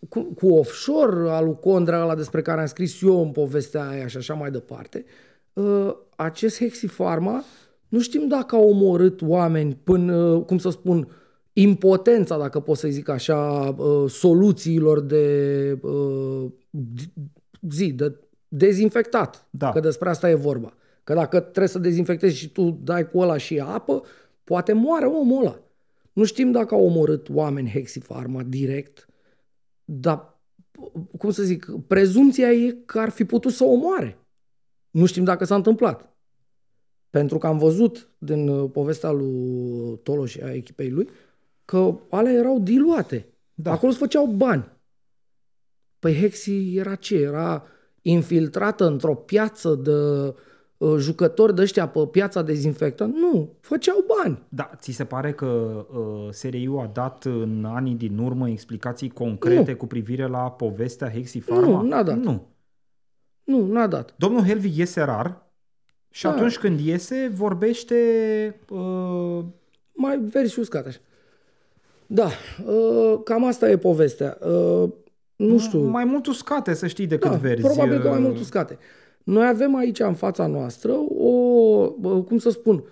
cu, cu offshore al lui Condra, ăla despre care am scris eu în povestea aia și așa mai departe, uh, acest Hexi Pharma nu știm dacă a omorât oameni până, uh, cum să spun, impotența, dacă pot să zic așa, uh, soluțiilor de uh, zi, de dezinfectat. Da. Că despre asta e vorba. Că dacă trebuie să dezinfectezi și tu dai cu ăla și apă, poate moare omul ăla. Nu știm dacă au omorât oameni Hexifarma direct, dar, cum să zic, prezumția e că ar fi putut să omoare. Nu știm dacă s-a întâmplat. Pentru că am văzut din uh, povestea lui Toloș și a echipei lui că ale erau diluate. Da. Acolo se făceau bani. Păi Hexi era ce? Era infiltrată într-o piață de uh, jucători de ăștia pe piața dezinfectant? Nu, făceau bani. Da, ți se pare că uh, SRI-ul a dat în anii din urmă explicații concrete Nu. cu privire la povestea Hexi Pharma? Nu, n-a dat. Nu. Nu, n-a dat. Domnul Helvig iese rar și Da. atunci când iese vorbește uh, Mai veri uscat așa. Da, uh, cam asta e povestea. Uh, nu știu. mai mult uscate, să știi, decât da, verzi. probabil că mai uh, mult uscate. Noi avem aici în fața noastră o, bă, cum să spun,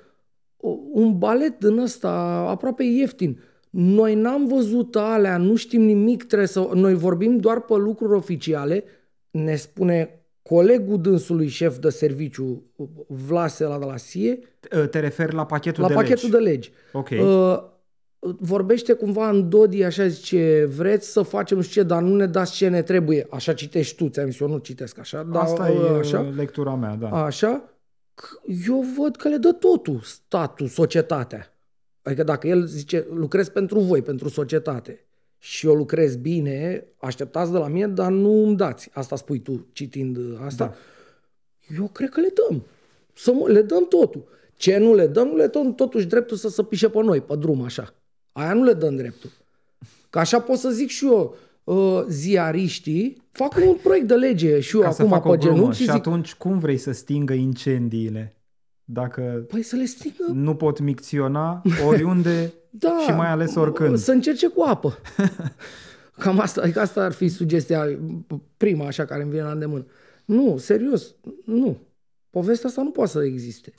o- un balet din ăsta aproape ieftin. Noi n-am văzut alea, nu știm nimic, trebuie să... Noi vorbim doar pe lucruri oficiale, ne spune colegul dânsului șef de serviciu, Vlase la de la SIE, uh, Te referi la pachetul la de pachetul legi. de legi. Ok. Uh, vorbește cumva în Dodi, așa zice, vreți să facem nu știu ce, dar nu ne dați ce ne trebuie. Așa citești tu, ți-am zis, eu nu citesc așa. Dar, Asta uh, e așa. așa? lectura mea, da. Așa, c- eu văd că le dă totul statul, societatea. Adică dacă el zice, lucrez pentru voi, pentru societate, și eu lucrez bine, așteptați de la mine, dar nu îmi dați. Asta spui tu citind uh, asta. Da. Eu cred că le dăm. Să mă, le dăm totul. Ce nu le dăm, nu le dăm totuși dreptul să se pișe pe noi, pe drum, așa. Aia nu le dăm dreptul. Că așa pot să zic și eu, uh, ziariștii fac un proiect de lege și eu Ca să acum fac o pe glumă. genunchi Și și zic, atunci cum vrei să stingă incendiile? Dacă păi să le stingă nu pot micționa oriunde Da, și mai ales oricând. Să încerce cu apă. Cam asta, adică asta ar fi sugestia prima așa care îmi vine la îndemână. Nu, serios, nu. Povestea asta nu poate să existe.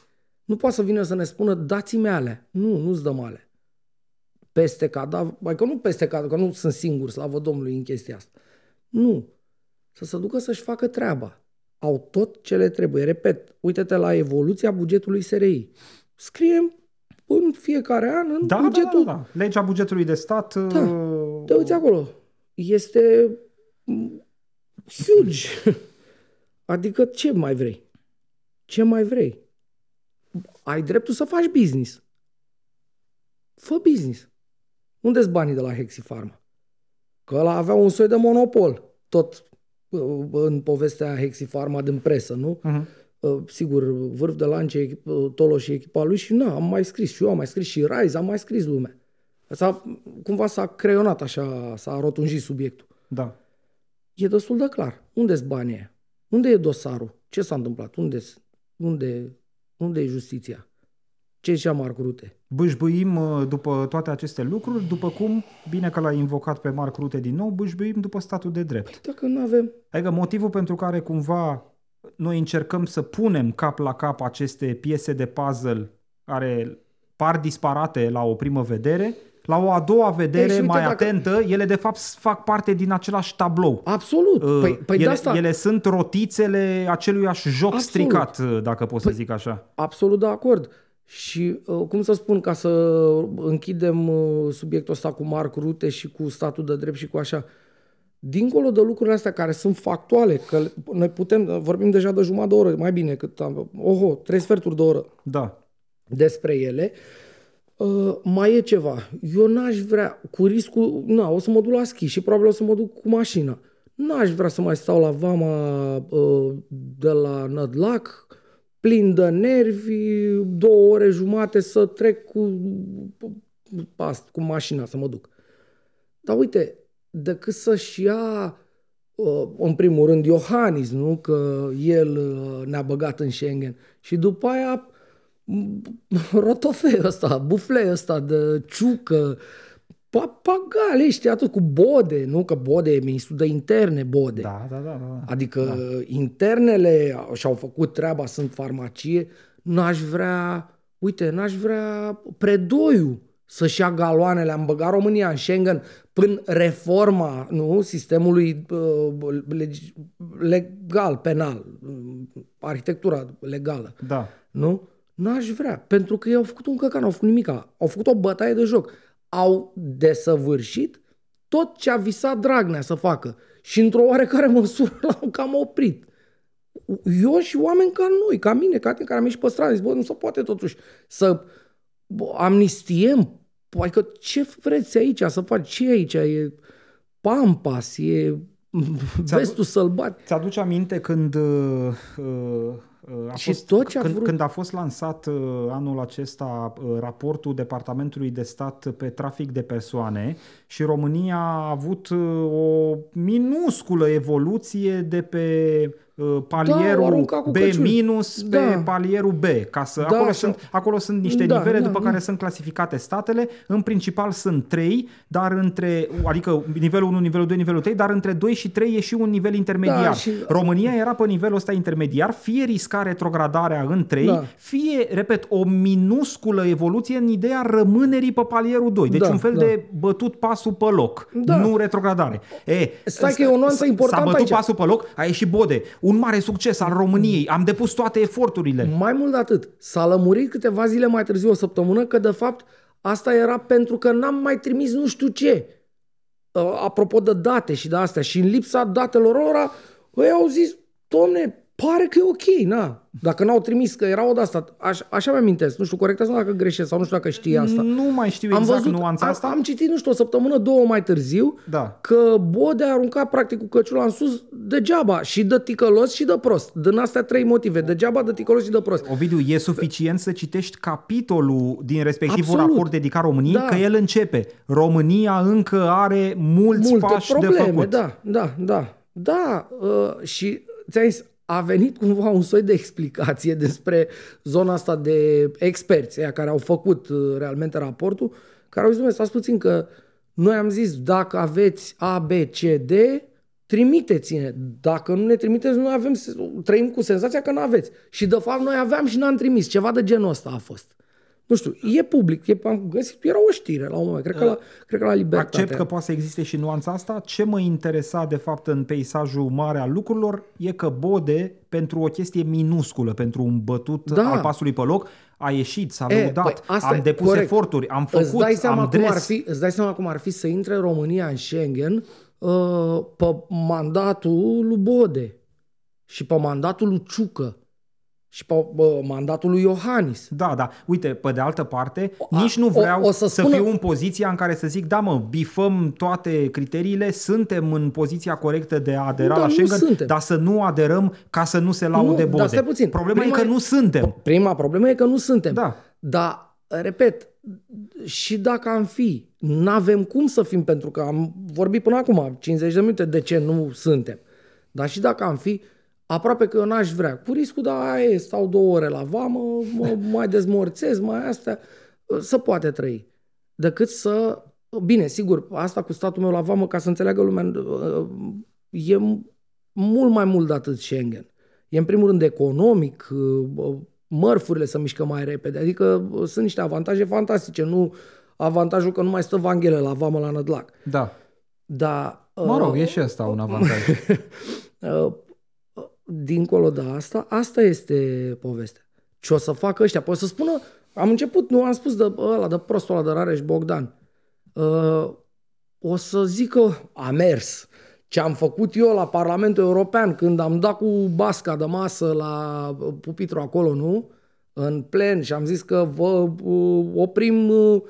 Nu poate să vină să ne spună dați-mi alea. Nu, nu-ți dăm alea. Peste cadavru, adică nu peste cadavru, că nu sunt singur, slavă Domnului, în chestia asta. Nu. Să se ducă să-și facă treaba. Au tot ce le trebuie. Repet, uite-te la evoluția bugetului SRI. Scriem în fiecare an în Da, bugetul da, da, da. Legea bugetului de stat. Da. uh, te uiți acolo. Este mm, huge. Adică ce mai vrei? Ce mai vrei? Ai dreptul să faci business. Fă business. Unde-s banii de la Hexifarma? Că ăla avea un soi de monopol. Tot uh, în povestea Hexifarma din presă, nu? uh-huh. Uh, sigur, vârf de lance, echip- uh, Tolo și echipa lui și na, am mai scris și eu, am mai scris și Rise, am mai scris lumea. S-a, cumva s-a creionat așa, s-a rotunjit subiectul. Da. E destul de clar. Unde-s banii aia? Unde e dosarul? Ce s-a întâmplat? Unde, unde, unde e justiția? Ce zicea Marc Rute? Bâșbâim uh, după toate aceste lucruri, după cum, bine că l-ai invocat pe Marc Rute din nou, bâșbâim după statul de drept. Dacă nu avem... Adică motivul pentru care cumva noi încercăm să punem cap la cap aceste piese de puzzle care par disparate la o primă vedere, la o a doua vedere Ei, și uite, mai dacă- atentă, ele de fapt fac parte din același tablou. Absolut. Uh, Păi, păi de ele, asta... ele sunt rotițele aceluiași joc Absolut. stricat, uh, dacă pot să Păi- zic așa. Absolut de acord. Și uh, cum să spun, ca să închidem uh, subiectul ăsta cu Marc Rute și cu statul de drept și cu așa, dincolo de lucrurile astea care sunt factuale, că noi putem, vorbim deja de jumătate de oră, mai bine cât am, oho, trei sferturi de oră Da. despre ele, uh, mai e ceva. Eu n-aș vrea, cu riscul, na, o să mă duc la schi și probabil o să mă duc cu mașina. N-aș vrea să mai stau la vama uh, de la Nădlac, plin de nervi, două ore jumate să trec cu, past, cu mașina, să mă duc. Dar uite, decât să-și ia, uh, în primul rând, Iohannis, nu? Că el uh, ne-a băgat în Schengen. Și după aia m, rotofei ăsta, bufle ăsta de ciucă, papagale ăștia atât cu Bode, nu? Că Bode e ministrul de interne, Bode. Da, da, da, da. Adică da. internele și-au făcut treaba, sunt farmacie, n-aș vrea, uite, n-aș vrea predoiul să-și ia galoanele, am băgat România în Schengen până reforma nu, sistemului uh, leg- legal, penal, uh, arhitectura legală. Da. Nu? N-aș vrea. Pentru că ei au făcut un căcan, au făcut nimica. Au făcut o bătaie de joc. Au desăvârșit tot ce a visat Dragnea să facă. Și într-o oarecare măsură l-au cam oprit. Eu și oameni ca noi, ca mine, ca tine, care am ieșit pe stradă, zic, bă, nu se poate totuși să bă, amnistiem. Adică ce vreți aici să faci? Ce e aici? E Pampas, e vestul sălbat. Ți-aduce aminte când uh, uh, a Și fost, tot ce a când, vrut- când a fost lansat uh, anul acesta uh, raportul Departamentului de Stat pe trafic de persoane și România a avut uh, o minusculă evoluție de pe uh, au palierul aruncat cu B căciuli. minus pe Da. palierul B. Ca să, Da, acolo, așa. sunt, acolo sunt niște Da, nivele da, după da. care sunt clasificate statele. În principal sunt trei, dar între, adică nivelul 1, nivelul 2, nivelul 3, dar între 2 și 3 e și un nivel intermediar. Da, și- România era pe nivelul ăsta intermediar, fie risca retrogradarea în 3, Da. fie, repet, o minusculă evoluție în ideea rămânerii pe palierul 2. Deci Da, un fel da. de bătut pasul pe loc, Da. nu retrogradare. E, Stai că e o nuanță s- importantă S-a bătut aici. pasul pe loc, a ieșit Bode. Un mare succes al României. Am depus toate eforturile. Mai mult de atât, s-a lămurit câteva zile mai târziu, o săptămână, că de fapt asta era pentru că n-am mai trimis nu știu ce. Uh, Apropo de date și de astea. Și în lipsa datelor ora, ei au zis, domne, pare că e ok, na. Dacă n-au trimis, că era o de asta. Aș, așa mi amintesc. Nu știu, corectează dacă greșesc sau nu știu dacă știi asta. Nu mai știu exact nuanța am, asta. am citit, nu știu, o săptămână, două mai târziu, Da. că Bode a aruncat practic cu căciula în sus degeaba, și de ticălos și de prost. Din astea trei motive, degeaba, de ticălos și de prost. Ovidiu, e suficient să citești capitolul din respectivul Absolut. raport dedicat României, Da. că el începe. România încă are mulți multe pași probleme, de făcut. da, da, da. Da, uh, și ți-am zis, a venit cumva un soi de explicație despre zona asta de experți aia care au făcut uh, realmente raportul, care au zis, domnule, stați puțin că noi am zis, dacă aveți A, B, C, D, trimiteți-ne. Dacă nu ne trimiteți, noi avem, trăim cu senzația că nu aveți. Și de fapt noi aveam și n-am trimis. Ceva de genul ăsta a fost. Nu știu, e public, e, am găsit, era o știre la un moment, cred că la, cred că la Libertate. Accept că poate să existe și nuanța asta. Ce mă interesa de fapt în peisajul mare al lucrurilor e că Bode, pentru o chestie minusculă, pentru un bătut Da. al pasului pe loc, a ieșit, s-a E, lăudat, păi, asta am e depus corect. eforturi, am Îți făcut, dai, seama am cum dres. ar fi, îți dai seama cum ar fi să intre România în Schengen uh, pe mandatul lui Bode și pe mandatul lui Ciucă și pe uh, mandatul lui Iohannis. Da, da. Uite, pe de altă parte, A, nici nu o- vreau o să să, spună- fiu în poziția în care să zic, da mă, bifăm toate criteriile, suntem în poziția corectă de a adera Da, la nu Schengen, suntem. dar să nu aderăm ca să nu se laude Nu, Bode. dar stai puțin. Problema Prima e că e- nu suntem. Prima problemă e că nu suntem. Da. Dar, repet, și dacă am fi, n-avem cum să fim, pentru că am vorbit până acum 50 de minute de ce nu suntem. Dar și dacă am fi, Aproape că eu n-aș vrea. Cu riscul, da, aia e, stau două ore la vamă, mă mai dezmorțez, mai astea. Să poate trăi. Decât să... Bine, sigur, asta cu statul meu la vamă, ca să înțeleagă lumea, e mult mai mult de atât Schengen. E în primul rând economic, mărfurile să mișcă mai repede. Adică sunt niște avantaje fantastice, nu avantajul că nu mai stă vanghele la vamă la Nădlac. Da. Da. Mă rog, uh, e și asta un avantaj. uh, dincolo de asta, asta este povestea. Ce o să facă ăștia? Poți să spună, am început, nu am spus de ăla, de prostul ăla de Rareș Bogdan. Uh, o să zică, a mers. Ce am făcut eu la Parlamentul European când am dat cu basca de masă la pupitru acolo, nu? În plen și am zis că vă uh, oprim uh,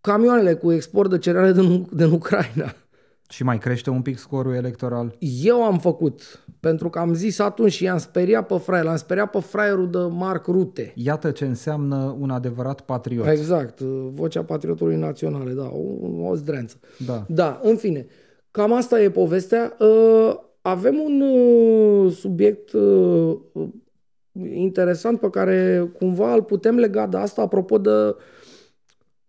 camioanele cu export de cereale din, din Ucraina. Și mai crește un pic scorul electoral? Eu am făcut, pentru că am zis atunci și i-am speriat pe fraier, l-am speriat pe fraierul de Marc Rute. Iată ce înseamnă un adevărat patriot. Exact, vocea patriotului naționale, da, o, o zdreanță. Da. Da, în fine, cam asta e povestea. Uh, avem un uh, subiect uh, interesant pe care cumva îl putem lega de asta apropo de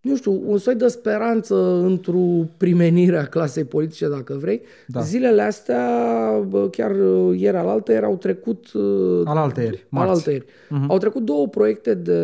nu știu, un soi de speranță într-o primenire a clasei politice, dacă vrei. Da. Zilele astea, chiar ieri alaltă, erau trecut... Alaltă ieri, Alaltă ieri. Uh-huh. Au trecut două proiecte de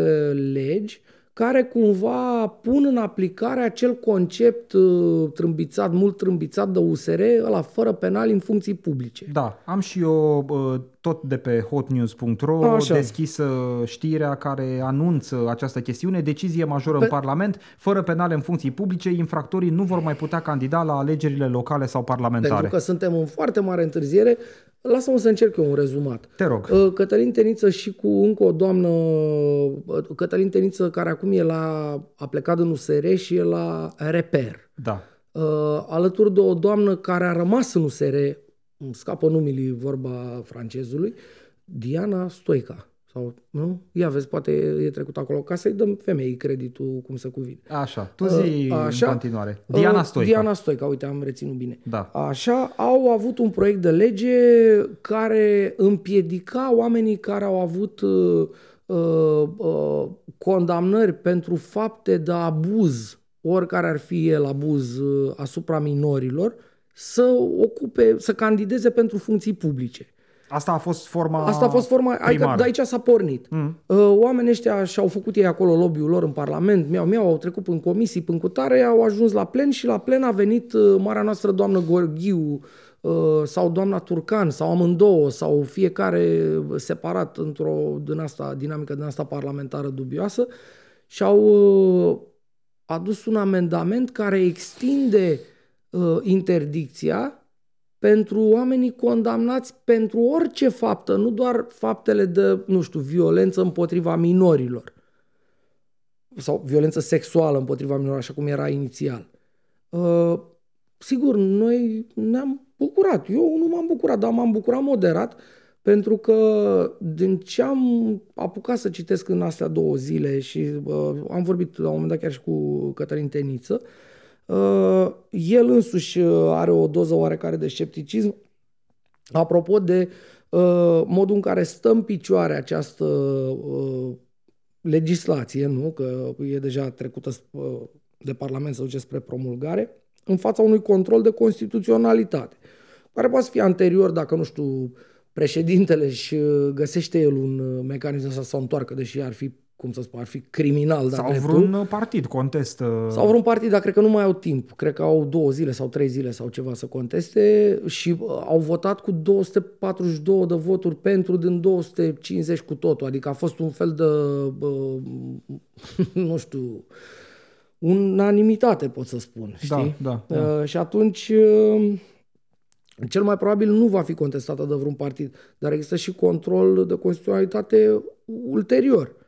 legi care cumva pun în aplicare acel concept uh, trâmbițat, mult trâmbițat de USR, ăla fără penal în funcții publice. Da, am și eu uh, tot de pe hotnews.ro Așa. deschisă știrea care anunță această chestiune, decizie majoră pe... în Parlament, fără penale în funcții publice, infractorii nu vor mai putea candida la alegerile locale sau parlamentare. Pentru că suntem în foarte mare întârziere, Lasă-mă să încerc eu un rezumat. Te rog. Uh, Cătălin Teniță și cu încă o doamnă, uh, Cătălin Teniță care acum e la, a plecat în USR și e la Reper. Da. Uh, alături de o doamnă care a rămas în USR, îmi scapă numele vorba francezului, Diana Stoica. Sau, nu? Ia vezi, poate e trecut acolo ca să-i dăm femeii creditul cum se cuvine. Așa, tu zi uh, așa, în continuare. Diana uh, Stoica. Diana Stoica, uite, am reținut bine. Da. Așa, au avut un proiect de lege care împiedica oamenii care au avut uh, uh, uh, condamnări pentru fapte de abuz, oricare ar fi el abuz uh, asupra minorilor, să ocupe, să candideze pentru funcții publice. Asta a fost forma Asta a fost forma, primară. de aici s-a pornit. Mm. Uh, oamenii ăștia și-au făcut ei acolo lobby-ul lor în Parlament, mi-au, mi-au, au trecut în comisii, până cu tare, au ajuns la plen și la plen a venit uh, marea noastră doamnă Gorghiu uh, sau doamna Turcan sau amândouă sau fiecare separat într-o din asta, dinamică din asta parlamentară dubioasă și au adus un amendament care extinde interdicția pentru oamenii condamnați pentru orice faptă, nu doar faptele de, nu știu, violență împotriva minorilor sau violență sexuală împotriva minorilor, așa cum era inițial. Uh, sigur, noi ne-am bucurat. Eu nu m-am bucurat, dar m-am bucurat moderat pentru că din ce am apucat să citesc în astea două zile și uh, am vorbit la un moment dat chiar și cu Cătălin Teniță, uh, Uh, el însuși uh, are o doză oarecare de scepticism apropo de uh, modul în care stă în picioare această legislație, nu? că e deja trecută de Parlament să duce spre promulgare, în fața unui control de constituționalitate, care poate fi anterior, dacă nu știu, președintele și găsește el un mecanism să se întoarcă, deși ar fi cum să spun, ar fi criminal. Sau vreun tu. partid contestă. Sau vreun partid, dar cred că nu mai au timp. Cred că au două zile sau trei zile sau ceva să conteste și uh, au votat cu 242 de voturi pentru din 250 cu totul. Adică a fost un fel de, uh, nu știu, unanimitate, pot să spun. Da, știi? Da, da, da. Uh, și atunci... Uh, cel mai probabil nu va fi contestată de vreun partid, dar există și control de constituționalitate ulterior.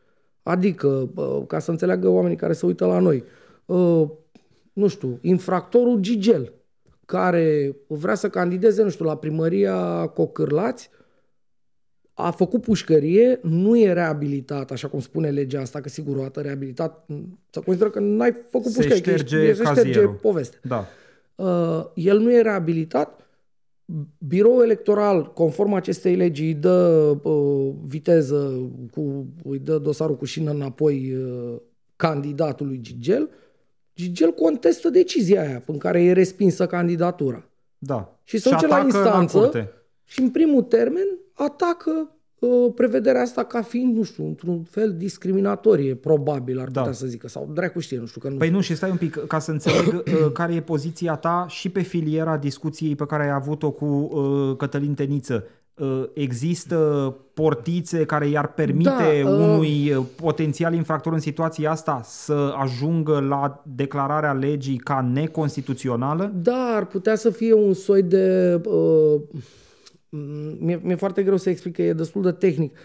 Adică, ca să înțeleagă oamenii care se uită la noi, nu știu, infractorul Gigel, care vrea să candideze, nu știu, la primăria Cocârlați, a făcut pușcărie, nu e reabilitat, așa cum spune legea asta, că sigur o dată reabilitat, să consideră că n-ai făcut se pușcărie, șterge, se șterge povestea. Da. Uh, el nu e reabilitat, Biroul electoral, conform acestei legi, îi dă uh, viteză, cu, îi dă dosarul cu șină înapoi uh, candidatului Gigel, Gigel contestă decizia aia în care e respinsă candidatura. Da. Și se duce la instanță la și în primul termen atacă uh, prevederea asta ca fiind, nu știu, într-un fel discriminatorie, probabil ar putea da. să zică, sau dracu știe, nu știu. Că nu păi nu, și stai un pic, ca să înțeleg uh, care e poziția ta și pe filiera discuției pe care ai avut-o cu uh, Cătălin Teniță. Uh, există portițe care i-ar permite da, uh... unui uh, potențial infractor în situația asta să ajungă la declararea legii ca neconstituțională? Da, ar putea să fie un soi de... Uh, mi-e, mi-e foarte greu să explic că e destul de tehnic.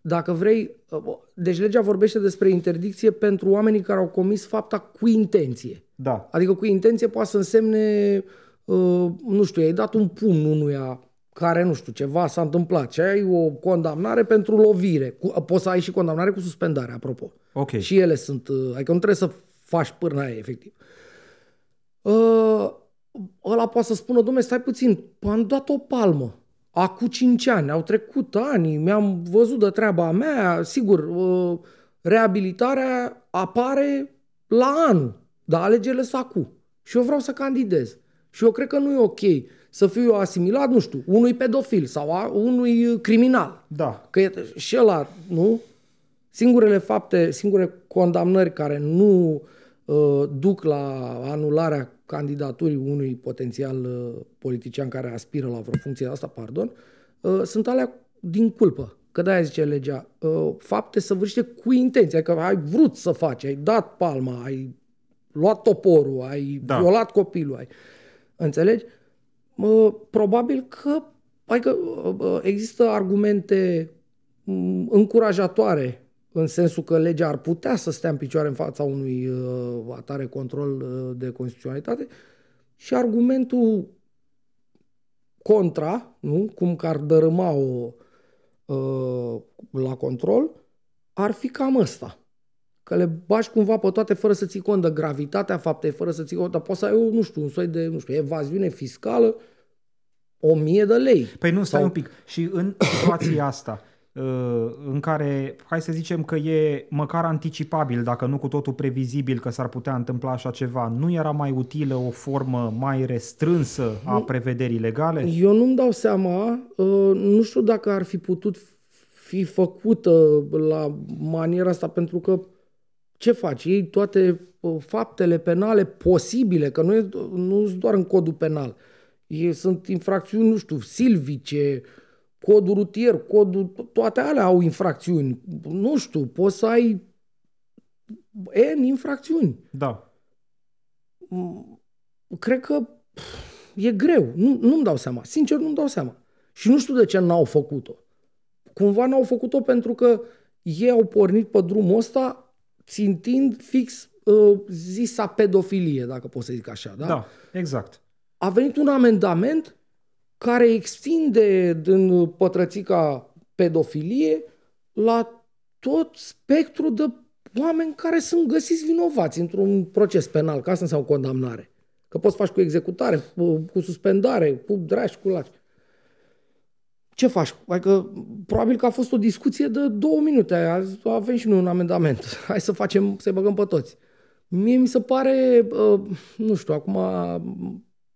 Dacă vrei, uh, deci legea vorbește despre interdicție pentru oamenii care au comis fapta cu intenție. Da. Adică cu intenție poate să însemne, uh, nu știu, ai dat un pumn unuia care, nu știu, ceva s-a întâmplat și ai o condamnare pentru lovire. Cu, poți să ai și condamnare cu suspendare, apropo. Ok. Și ele sunt, uh, adică nu trebuie să faci pârna aia, efectiv. Uh, ăla poate să spună, domnule, stai puțin, am dat o palmă. Acum 5 ani, au trecut ani, mi-am văzut de treaba mea, sigur, uh, reabilitarea apare la anul, dar alegerile sunt acum. Și eu vreau să candidez. Și eu cred că nu e ok să fiu eu asimilat, nu știu, unui pedofil sau a, unui uh, criminal. Da. Că e, și ăla, nu? Singurele fapte, singure condamnări care nu uh, duc la anularea candidaturii unui potențial uh, politician care aspiră la vreo funcție de asta, pardon, uh, sunt alea din culpă. Că de-aia zice legea, uh, fapte săvârșite cu intenție, că ai vrut să faci, ai dat palma, ai luat toporul, ai da. violat copilul, ai... Înțelegi? probabil că adică, există argumente încurajatoare în sensul că legea ar putea să stea în picioare în fața unui uh, atare control uh, de constituționalitate și argumentul contra, nu? cum că ar dărâma-o uh, la control, ar fi cam ăsta. Că le bași cumva pe toate fără să ții cont de gravitatea faptei, fără să ții cont, dar poți să ai, nu știu, un soi de, nu știu, evaziune fiscală, o mie de lei. Păi nu, stai sau... un pic. Și în situația asta, uh, în care, hai să zicem că e măcar anticipabil, dacă nu cu totul previzibil că s-ar putea întâmpla așa ceva, nu era mai utilă o formă mai restrânsă a prevederii legale? Eu nu-mi dau seama, uh, nu știu dacă ar fi putut fi făcută la maniera asta, pentru că ce faci? Ei toate uh, faptele penale posibile, că nu e nu doar în codul penal, e, sunt infracțiuni, nu știu, silvice, codul rutier, codul, toate alea au infracțiuni. Nu știu, poți să ai N infracțiuni. Da. Mm, cred că e greu. Nu, nu-mi dau seama. Sincer, nu-mi dau seama. Și nu știu de ce n-au făcut-o. Cumva n-au făcut-o pentru că ei au pornit pe drumul ăsta țintind fix uh, zisa pedofilie, dacă pot să zic așa. Da, da exact. A venit un amendament care extinde din pătrățica pedofilie la tot spectrul de oameni care sunt găsiți vinovați într-un proces penal, ca asta înseamnă condamnare. Că poți faci cu executare, cu, cu suspendare, cu dragi, cu laci ce faci? Adică, probabil că a fost o discuție de două minute. Avem și noi un amendament. Hai să facem, să-i băgăm pe toți. Mie mi se pare, uh, nu știu, acum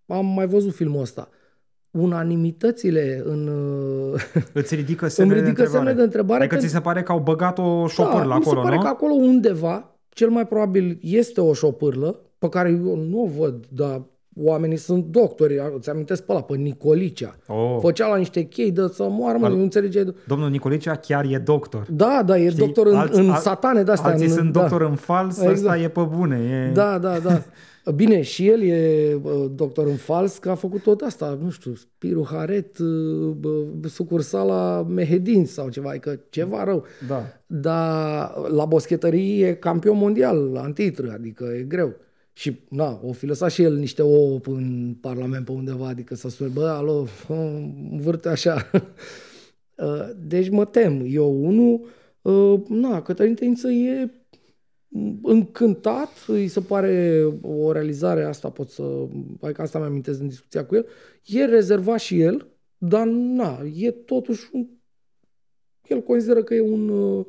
am mai văzut filmul ăsta. Unanimitățile în... Uh, Îți ridică semne, ridică de, întrebare. semne de întrebare. Adică că... ți se pare că au băgat o șopârlă da, acolo, mi se pare nu? că acolo undeva, cel mai probabil este o șopârlă, pe care eu nu o văd, dar oamenii sunt doctori, îți amintesc pe ăla, pe Nicolicea. Oh. Făcea la niște chei de să moară, mă, Al... nu înțelege. Domnul Nicolicea chiar e doctor. Da, da, e Știi? doctor în, alți, în satane de-astea. Alții în, sunt da. doctor în fals, exact. ăsta e pe bune. E... Da, da, da. Bine, și el e doctor în fals, că a făcut tot asta, nu știu, Spiru Haret, sucursala Mehedin sau ceva, adică ceva rău. Da. Dar la boschetărie e campion mondial, la antitră, adică e greu. Și, na, o fi lăsat și el niște ouă în Parlament pe undeva, adică să spune, bă, alo, vârte așa. Uh, deci mă tem. Eu, unul, uh, na, Cătălin Teniță e încântat, îi se pare o realizare, asta pot să, adică asta mi amintesc în discuția cu el, e rezervat și el, dar na, e totuși un, el consideră că e un, uh,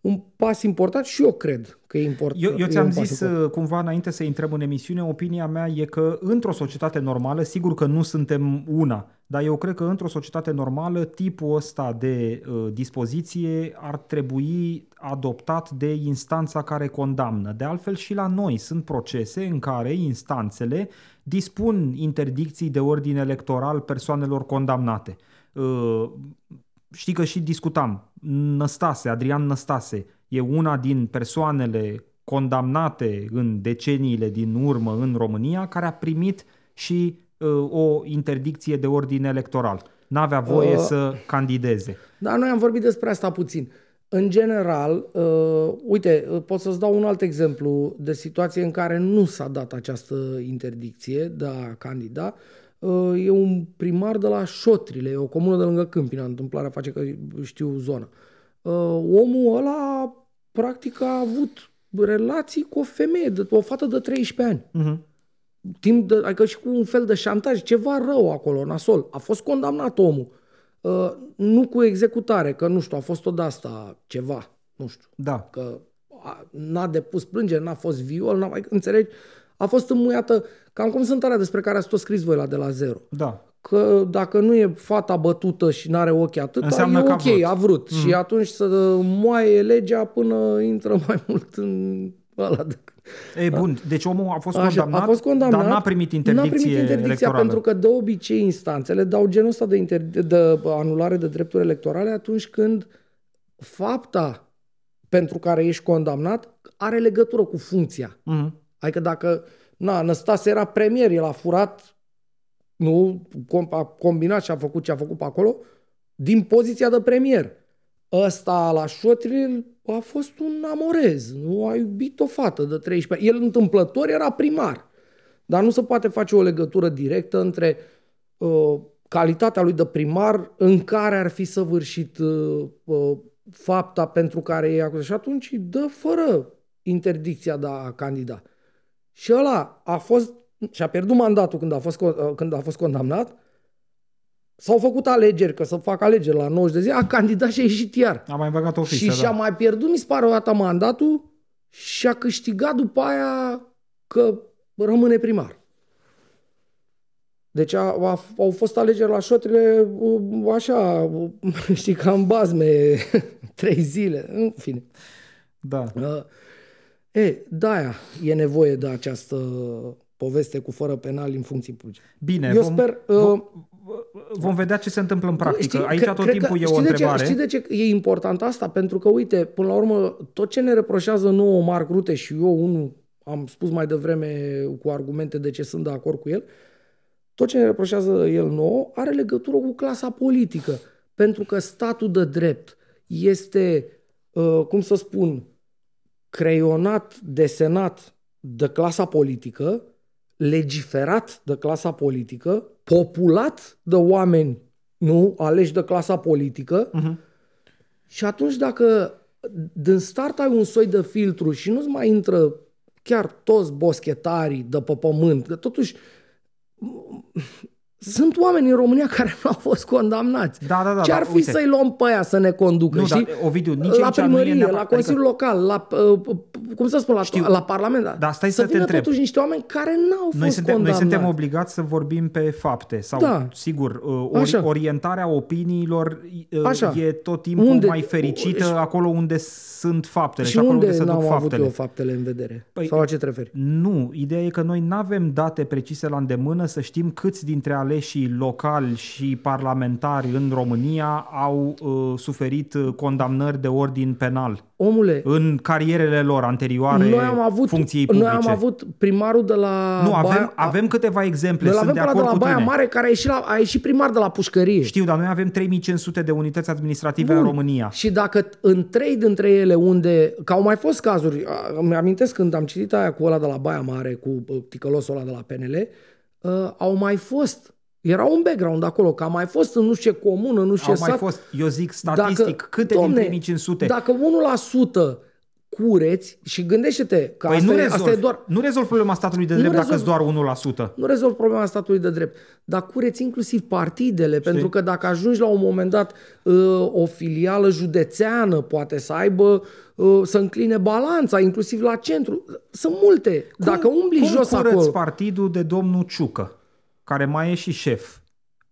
un pas important și eu cred că e important. Eu, eu ți-am zis important. Uh, cumva înainte să intrăm în emisiune, opinia mea e că într-o societate normală, sigur că nu suntem una, dar eu cred că într-o societate normală tipul ăsta de uh, dispoziție ar trebui adoptat de instanța care condamnă. De altfel și la noi sunt procese în care instanțele dispun interdicții de ordin electoral persoanelor condamnate. Uh, știi că și discutam, Năstase, Adrian Năstase, e una din persoanele condamnate în deceniile din urmă în România care a primit și uh, o interdicție de ordin electoral. N-avea voie uh, să candideze. Da, noi am vorbit despre asta puțin. În general, uh, uite, uh, pot să-ți dau un alt exemplu de situație în care nu s-a dat această interdicție de a candida. Uh, e un primar de la Șotrile, o comună de lângă Câmpina, întâmplarea face că știu zona. Uh, omul ăla, practic, a avut relații cu o femeie, de, o fată de 13 ani. Uh-huh. Timp de, adică și cu un fel de șantaj, ceva rău acolo, nasol. A fost condamnat omul. Uh, nu cu executare, că nu știu, a fost tot asta ceva, nu știu. Da. Că a, n-a depus plângere, n-a fost viol, n-a mai, înțelegi? A fost înmuiată, cam cum sunt alea despre care ați tot scris voi la de la zero. Da. Că dacă nu e fata bătută și n-are ochi atât, Înseamnă e ok, a vrut. A vrut. Mm. Și atunci să moaie legea până intră mai mult în ăla de E bun, deci omul a fost, Așa, condamnat, a fost condamnat, dar n-a primit interdicție n-a primit interdicția electorală. pentru că de obicei instanțele dau genul ăsta de, inter- de anulare de drepturi electorale atunci când fapta pentru care ești condamnat are legătură cu funcția. Uh-huh. Adică dacă, na, Năstase era premier, el a furat, nu, a combinat și a făcut ce a făcut pe acolo, din poziția de premier. Ăsta la Șotril a fost un amorez, nu a iubit o fată de 13 El întâmplător era primar, dar nu se poate face o legătură directă între uh, calitatea lui de primar în care ar fi săvârșit uh, uh, fapta pentru care e acuzat. Și atunci dă fără interdicția de a candida. Și ăla a fost, și-a pierdut mandatul când a fost, uh, când a fost condamnat, S-au făcut alegeri, că să fac alegeri la 90 de zi, a candidat și a ieșit iar. A mai băgat o fisă, Și da. și-a mai pierdut, mi se pare, o dată mandatul și a câștigat după aia că rămâne primar. Deci a, a, au fost alegeri la șotrile așa, știi, ca în bazme, trei zile, în fine. Da. Uh, e, da, e nevoie de această poveste cu fără penal în funcții publice. Bine, Eu vom, sper... Vom, uh, vom vedea ce se întâmplă în practică. Știi, Aici tot timpul că, e o întrebare. De ce, știi de ce e important asta? Pentru că, uite, până la urmă, tot ce ne reproșează nouă Marc Rute și eu, unul, am spus mai devreme cu argumente de ce sunt de acord cu el, tot ce ne reproșează el nouă are legătură cu clasa politică. Pentru că statul de drept este, uh, cum să spun, creionat, desenat de clasa politică, legiferat de clasa politică, populat de oameni, nu, aleși de clasa politică, uh-huh. și atunci dacă din start ai un soi de filtru și nu-ți mai intră chiar toți boschetarii de pe pământ, că totuși sunt oameni în România care nu au fost condamnați. Da, da, da, Ce ar da, fi uite. să-i luăm pe aia să ne conducă? Nu, știi? Da, Ovidiu, nici la primărie, nu e la Consiliul adică... Local, la, uh, cum să spun, la, Știu. la Parlament. Da. Dar stai să, să te întreb. totuși niște oameni care n-au fost noi suntem, condamnați. Noi suntem obligați să vorbim pe fapte. Sau, da. sigur, uh, ori, Așa. orientarea opiniilor uh, Așa. e tot timpul unde, mai fericită și, acolo unde sunt faptele. Și, și acolo unde, unde se duc faptele. avut eu faptele în vedere? Păi, sau la ce te referi? Nu, ideea e că noi nu avem date precise la îndemână să știm câți dintre aleșii locali și parlamentari în România au uh, suferit uh, condamnări de ordin penal. Omule, în carierele lor anterioare noi am avut, funcției publice. Noi am avut primarul de la Nu, avem, Baia, avem câteva exemple, noi sunt avem de acord de la cu Baia tine. Mare care a ieșit, la, a ieșit primar de la pușcărie. Știu, dar noi avem 3500 de unități administrative Bun. în România. Și dacă în trei dintre ele unde, că au mai fost cazuri, îmi amintesc când am citit aia cu ăla de la Baia Mare, cu uh, ticălosul ăla de la PNL, uh, au mai fost era un background acolo, că a mai fost în nu știu ce comună, nu știu ce Au mai sat. fost, eu zic statistic, dacă, câte domne, din 3500? Dacă 1% cureți și gândește-te că Păi asta, nu e, asta rezolv, e doar nu rezolv problema statului de drept dacă rezolv- îți doar 1%. nu rezolv problema statului de drept, dar cureți inclusiv partidele, pentru că dacă ajungi la un moment dat uh, o filială județeană poate să aibă, uh, să încline balanța, inclusiv la centru. Sunt multe. Dacă umbli cum jos curăți acolo, partidul de domnul Ciucă, care mai e și șef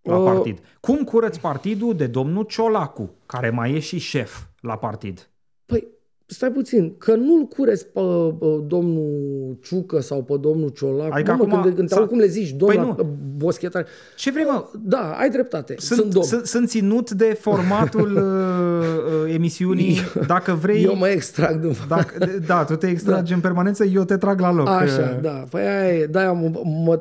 la Uh. partid? Cum curăți partidul de domnul Ciolacu, care mai e și șef la partid? Păi, stai puțin, că nu-l cureți pe, pe domnul Ciucă sau pe domnul Ciolac. Adică Bă, mă, acum când, când te s-a- aud cum le zici, domnul Păi păi boschetare. Ce vrei, mă? Da, ai dreptate. Sunt, Sunt, domn. sunt, sunt ținut de formatul uh, uh, emisiunii. Dacă vrei... Eu mă extrag din Dacă, da, tu te extragi în permanență, eu te trag la loc. Așa, Uh, da. Păi aia e, da, mă, mă,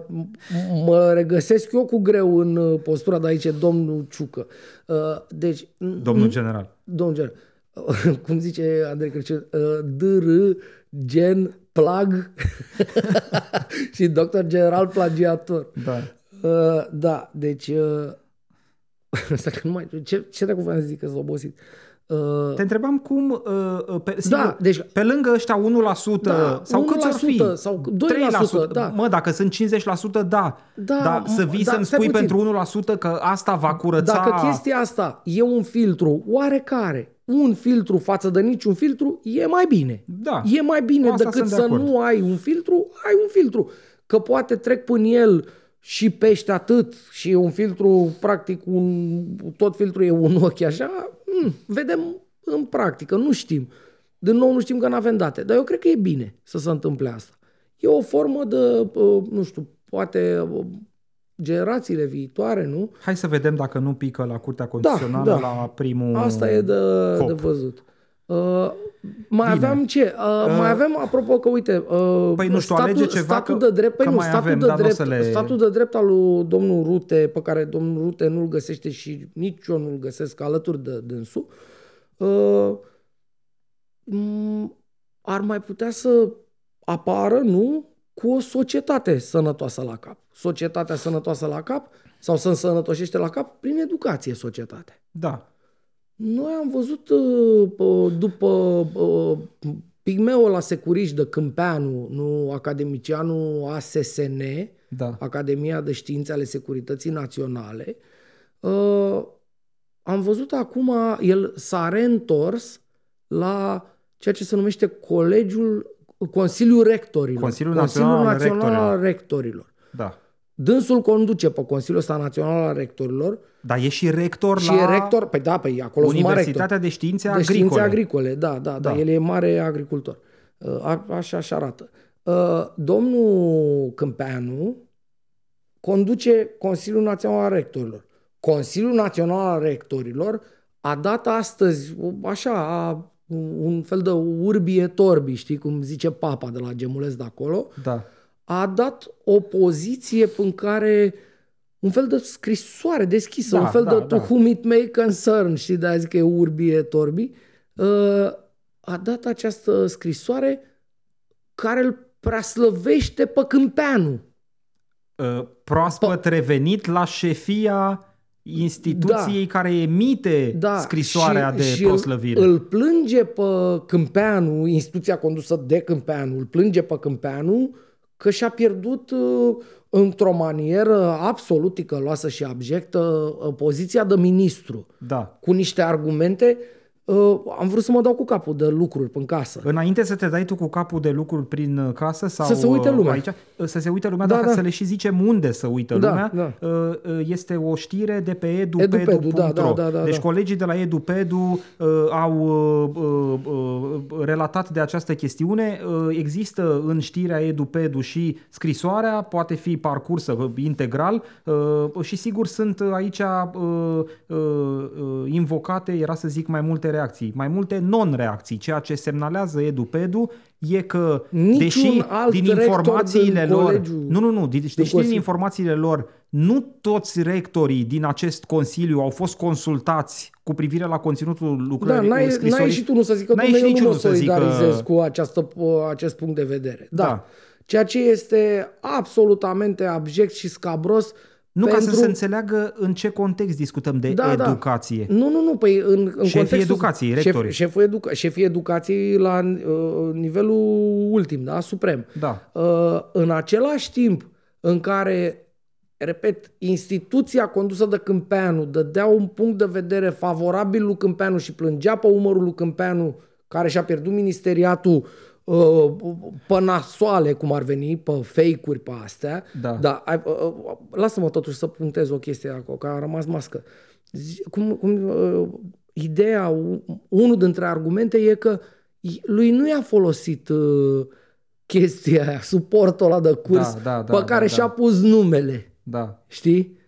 mă regăsesc eu cu greu în uh, postura de aici, domnul Ciucă. Uh, Deci, Domnul general. domnul Gen, cum zice Andrei Crăciun, uh, DR, gen, plag și doctor general plagiator. Da. Uh, da, deci... Uh, Asta că nu mai... Ce, ce dacă voiam să zic că sunt obosit? Uh, Te întrebam cum, uh, uh, pe, sigur, Da, deci- pe lângă ăștia 1% Da, sau câți ar fi? 1% sau 2%, da. Mă, dacă sunt 50%, da. Da, Dar să vii da, să-mi stai spui puțin. pentru 1% că asta va curăța... Dacă chestia asta e un filtru oarecare, un filtru față de niciun filtru, e mai bine. Da. E mai bine Asta decât sunt de să acord. nu ai un filtru, ai un filtru. Că poate trec până el și pește atât și e un filtru, practic, un, tot filtrul e un ochi așa, mm, vedem în practică, nu știm. Din nou nu știm că nu avem date, dar eu cred că e bine să se întâmple asta. E o formă de, uh, nu știu, poate uh, generațiile viitoare, nu? Hai să vedem dacă nu pică la Curtea Constituțională da. la primul... Asta e de, hop. de văzut. Uh, mai aveam ce? Uh, mai avem, apropo că, uite, uh, Păi nu știu, statul, alege ceva statul că- de drept, păi că nu, mai statul, avem, de dar n-o drept, să le- statul de drept al lui domnul Rute, pe care domnul Rute nu-l găsește și nici eu nu-l găsesc alături de dânsul, uh, m- ar mai putea să apară, nu, cu o societate sănătoasă la cap. Societatea sănătoasă la cap sau să însănătoșește la cap prin educație societatea. Da. Noi am văzut uh, uh, după uh, pigmeul la securiș de Câmpeanu, nu academicianul ASSN, Da. Academia de Științe ale Securității Naționale, uh, am văzut acum, el s-a reîntors la ceea ce se numește Colegiul, Consiliul Rectorilor. Consiliul Național al Național al Rectorilor. Da. Dânsul conduce pe Consiliul ăsta Național al Rectorilor Dar e și rector și la e rector, păi da, păi acolo sunt mari rectori. Universitatea de Științe De Agricole. științe agricole, da, da, da, Da. el e mare agricultor. Uh, a- Așa și arată. Uh, Domnul Câmpeanu conduce Consiliul Național al Rectorilor. Consiliul Național al Rectorilor a dat astăzi, așa, a, un fel de urbie torbi, știi cum zice papa de la Gemulesc de acolo, Da. a dat o poziție în care un fel de scrisoare deschisă, Da, un fel da, de da. to whom it may concern, știi, de a zic că e urbie torbi, uh, a dat această scrisoare care îl preaslăvește pe Câmpeanu. Uh, Proaspăt revenit la șefia instituției care emite Da, scrisoarea și, de și proslăvire. Îl, îl plânge pe Câmpeanu, instituția condusă de Câmpeanu, îl plânge pe Câmpeanu că și-a pierdut uh, într-o manieră absolut ticăloasă și abjectă uh, poziția de ministru Da. cu niște argumente uh, am vrut să mă dau cu capul de lucruri în casă. Înainte să te dai tu cu capul de lucruri prin uh, casă sau Să se uite uh, lumea. aici, uh, să se uite lumea, Da, dacă da. să le și zicem unde să uită Da, lumea, da. uh, uh, este o știre de pe Edupedu, edupedu.ro. da, da, da, da, deci da. colegii de la Edupedu uh, au uh, uh, uh, relatat de această chestiune. Uh, există în știrea Edupedu și scrisoarea, poate fi parcursă uh, integral uh, și sigur sunt aici uh, uh, uh, invocate, era să zic, mai multe reacții, mai multe non-reacții. Ceea ce semnalează Edupedu e că, Niciun deși alt din rector informațiile din lor... colegiul- Nu, nu, nu, deși deși din Consiliu. informațiile lor, nu toți rectorii din acest Consiliu au fost consultați cu privire la conținutul Da, lucrării n-ai, scrisorii. n-ai și tu nu să zică, N-ai domnule, și eu nu mă niciunul să zică- solidarizez cu această, acest punct de vedere. Da. Da. Ceea ce este absolutamente abject și scabros Nu pentru... ca să se înțeleagă în ce context discutăm de Da, da. educație. Nu, nu, nu, păi în, în Șefii contextul... educației, rectorii. Șef, șeful, educa, șefii educației la uh, nivelul ultim, da, suprem. Da. Uh, în același timp în care, repet, instituția condusă de Câmpeanu dădea un punct de vedere favorabil lui Câmpeanu și plângea pe umărul lui Câmpeanu, care și-a pierdut ministeriatul uh, pe nasoale, cum ar veni, pe fake-uri pe astea. Da. da ai, uh, uh, lasă-mă totuși să punctez o chestie acolo, că a rămas mască. Zi- Cum, cum, uh, ideea, u- unul dintre argumente e că i- lui nu i-a folosit uh, chestia aia, suportul ăla de curs Da, da, da, pe care da, și-a da. pus numele. Da. Știi?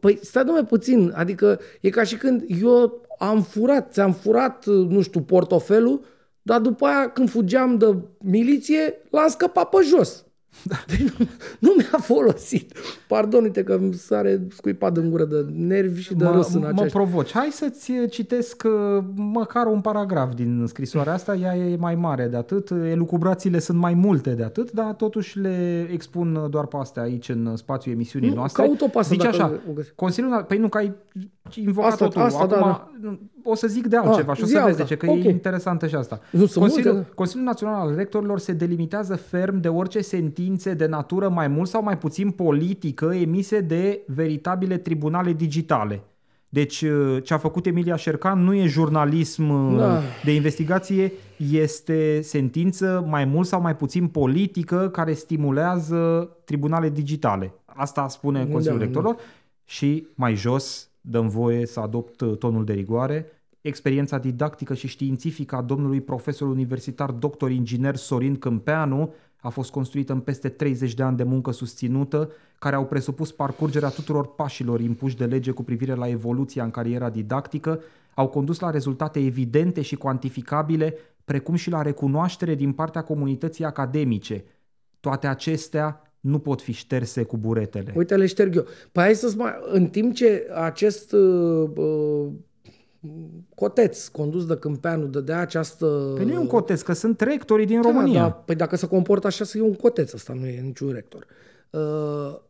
Păi stai numai puțin, adică e ca și când eu am furat, ți-am furat, nu știu, portofelul, dar după aia când fugeam de miliție, l-am scăpat pe jos. Deci nu, nu mi-a folosit. Pardon, uite că îmi sare scuipat în gură de nervi și de Mă, râs în mă aceeași... provoci. Hai să-ți citesc uh, măcar un paragraf din scrisoarea asta. Ea e mai mare de atât. Elucubrațiile sunt mai multe de atât, dar totuși le expun doar pe astea aici în spațiul emisiunii Nu, noastre. caut-o pe asta Zice dacă așa, o găsi- Consiliul, păi nu, că ai invocat Asta- totul. asta, Acum da, o să zic de altceva Ah, și o zi să vezi alta. de ce, că Ok. e interesantă și asta. Nu, sunt Consiliul, multe, da. Consiliul Național al Rectorilor se delimitează ferm de orice sentințe de natură mai mult sau mai puțin politică emise de veritabile tribunale digitale. Deci uh, ce a făcut Emilia Șercan nu e jurnalism uh, Da. de investigație, este sentință mai mult sau mai puțin politică care stimulează tribunale digitale. Asta spune Consiliul Da, Rectorilor și mai jos dăm voie să adopt uh, tonul de rigoare. Experiența didactică și științifică a domnului profesor universitar doctor inginer Sorin Câmpeanu a fost construită în peste 30 de ani de muncă susținută, care au presupus parcurgerea tuturor pașilor impuși de lege cu privire la evoluția în cariera didactică, au condus la rezultate evidente și cuantificabile, precum și la recunoaștere din partea comunității academice. Toate acestea nu pot fi șterse cu buretele. Uite, le șterg eu. Păi hai să-ți mai... În timp ce acest uh, uh, coteț condus de Câmpeanu dădea această... Păi nu e un coteț, că sunt rectorii din Da, România. Da, păi dacă se comportă așa, să e un coteț, ăsta nu e niciun rector. Uh,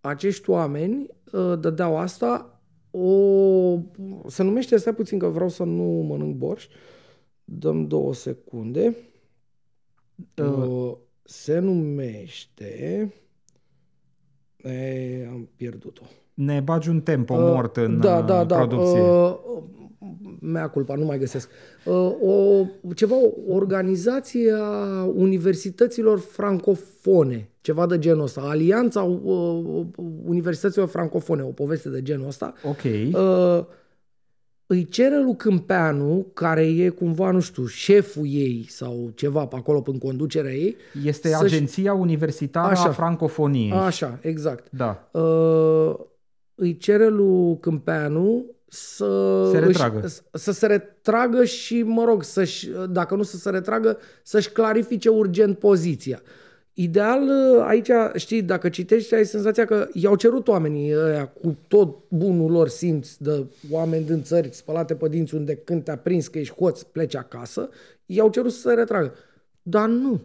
acești oameni uh, dădeau asta o... Se numește, stai puțin că vreau să nu mănânc borș. Dăm două secunde. Uh, se numește... E, am pierdut-o. Ne bagi un tempo mort în da, uh, da, da. producție. Uh, mea culpa, nu mai găsesc. Uh, o, ceva, o organizație a universităților francofone, ceva de genul ăsta. Alianța uh, Universităților Francofone, o poveste de genul ăsta. Ok. Uh, îi cere lui Câmpeanu, care e cumva, nu știu, șeful ei sau ceva pe acolo în conducerea ei. Este să-și- Agenția Universitară Așa. a Francofoniei. Așa, exact. Da. uh, îi cere lui Câmpeanu să, Se retragă. Își, să se retragă și, mă rog, să-și, dacă nu să se retragă, să-și clarifice urgent poziția. Ideal, uh, aici, știi, dacă citești, ai senzația că i-au cerut oamenii ăia cu tot bunul lor simț de oameni din țări spălate pe dinți unde când te-a prins că ești hoț, pleci acasă, i-au cerut să se retragă. Dar nu.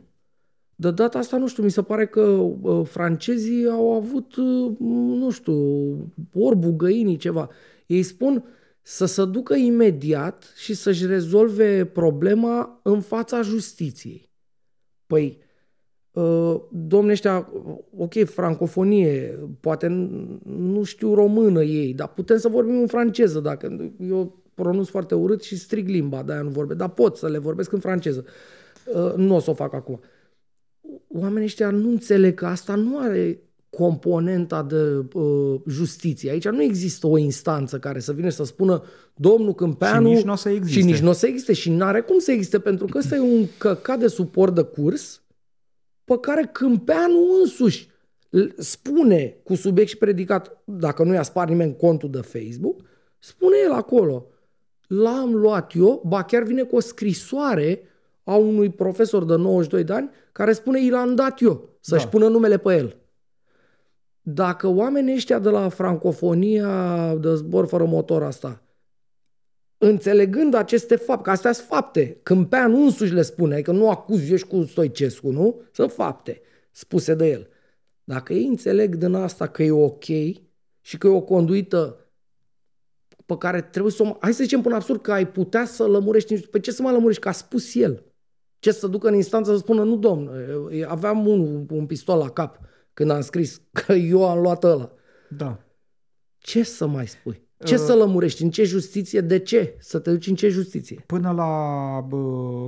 De data asta, nu știu, mi se pare că uh, francezii au avut, uh, nu știu, orbul găinii, ceva. Ei spun să se ducă imediat și să-și rezolve problema în fața justiției. Păi, uh, domne ăștia, ok, francofonie, poate n- nu știu română ei, dar putem să vorbim în franceză, dacă eu pronunț foarte urât și strig limba, de-aia nu vorbesc, dar pot să le vorbesc în franceză. Uh, nu o să o fac acum oamenii ăștia nu înțeleg că asta nu are componenta de uh, justiție. Aici nu există o instanță care să vină să spună domnul Câmpeanu... Și nici n-o să existe. Și nici nu o să existe și n-are cum să existe, pentru că ăsta e un căcat de suport de curs pe care Câmpeanu însuși îl spune cu subiect și predicat, dacă nu i-a spart nimeni contul de Facebook, spune el acolo, l-am luat eu, ba chiar vine cu o scrisoare a unui profesor de 92 de ani care spune i l-am dat eu, să-și Da. pună numele pe el. Dacă oamenii ăștia de la francofonia de zbor fără motor asta, înțelegând aceste fapte, că astea sunt fapte, Câmpeanu însuși le spune, că nu acuz eu și cu Stoicescu, nu? Sunt fapte spuse de el. Dacă ei înțeleg din asta că e ok și că e o conduită pe care trebuie să o... Hai să zicem până absurd că ai putea să lămurești... Pe ce să mai lămurești? Că a spus el. Ce să ducă în instanță să spună, nu domn, aveam un, un pistol la cap când am scris că eu am luat ăla. Da. Ce să mai spui? Ce uh, să lămurești? În ce justiție? De ce? Să te duci în ce justiție? Până la bă,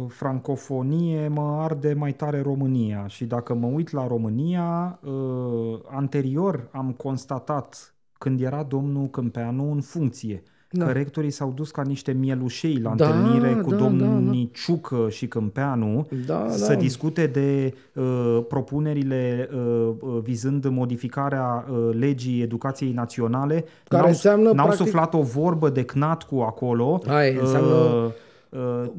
francofonie mă arde mai tare România și dacă mă uit la România, uh, anterior am constatat când era domnul Câmpeanu în funcție da. că rectorii s-au dus ca niște mielușei la da, întâlnire cu da, domnii da, da. Ciucă și Câmpeanu da, să da. discute de uh, propunerile uh, uh, vizând modificarea uh, legii educației naționale. Care n-au, înseamnă, n-au practic... suflat o vorbă de cu acolo. Hai, înseamnă... Uh, Uh,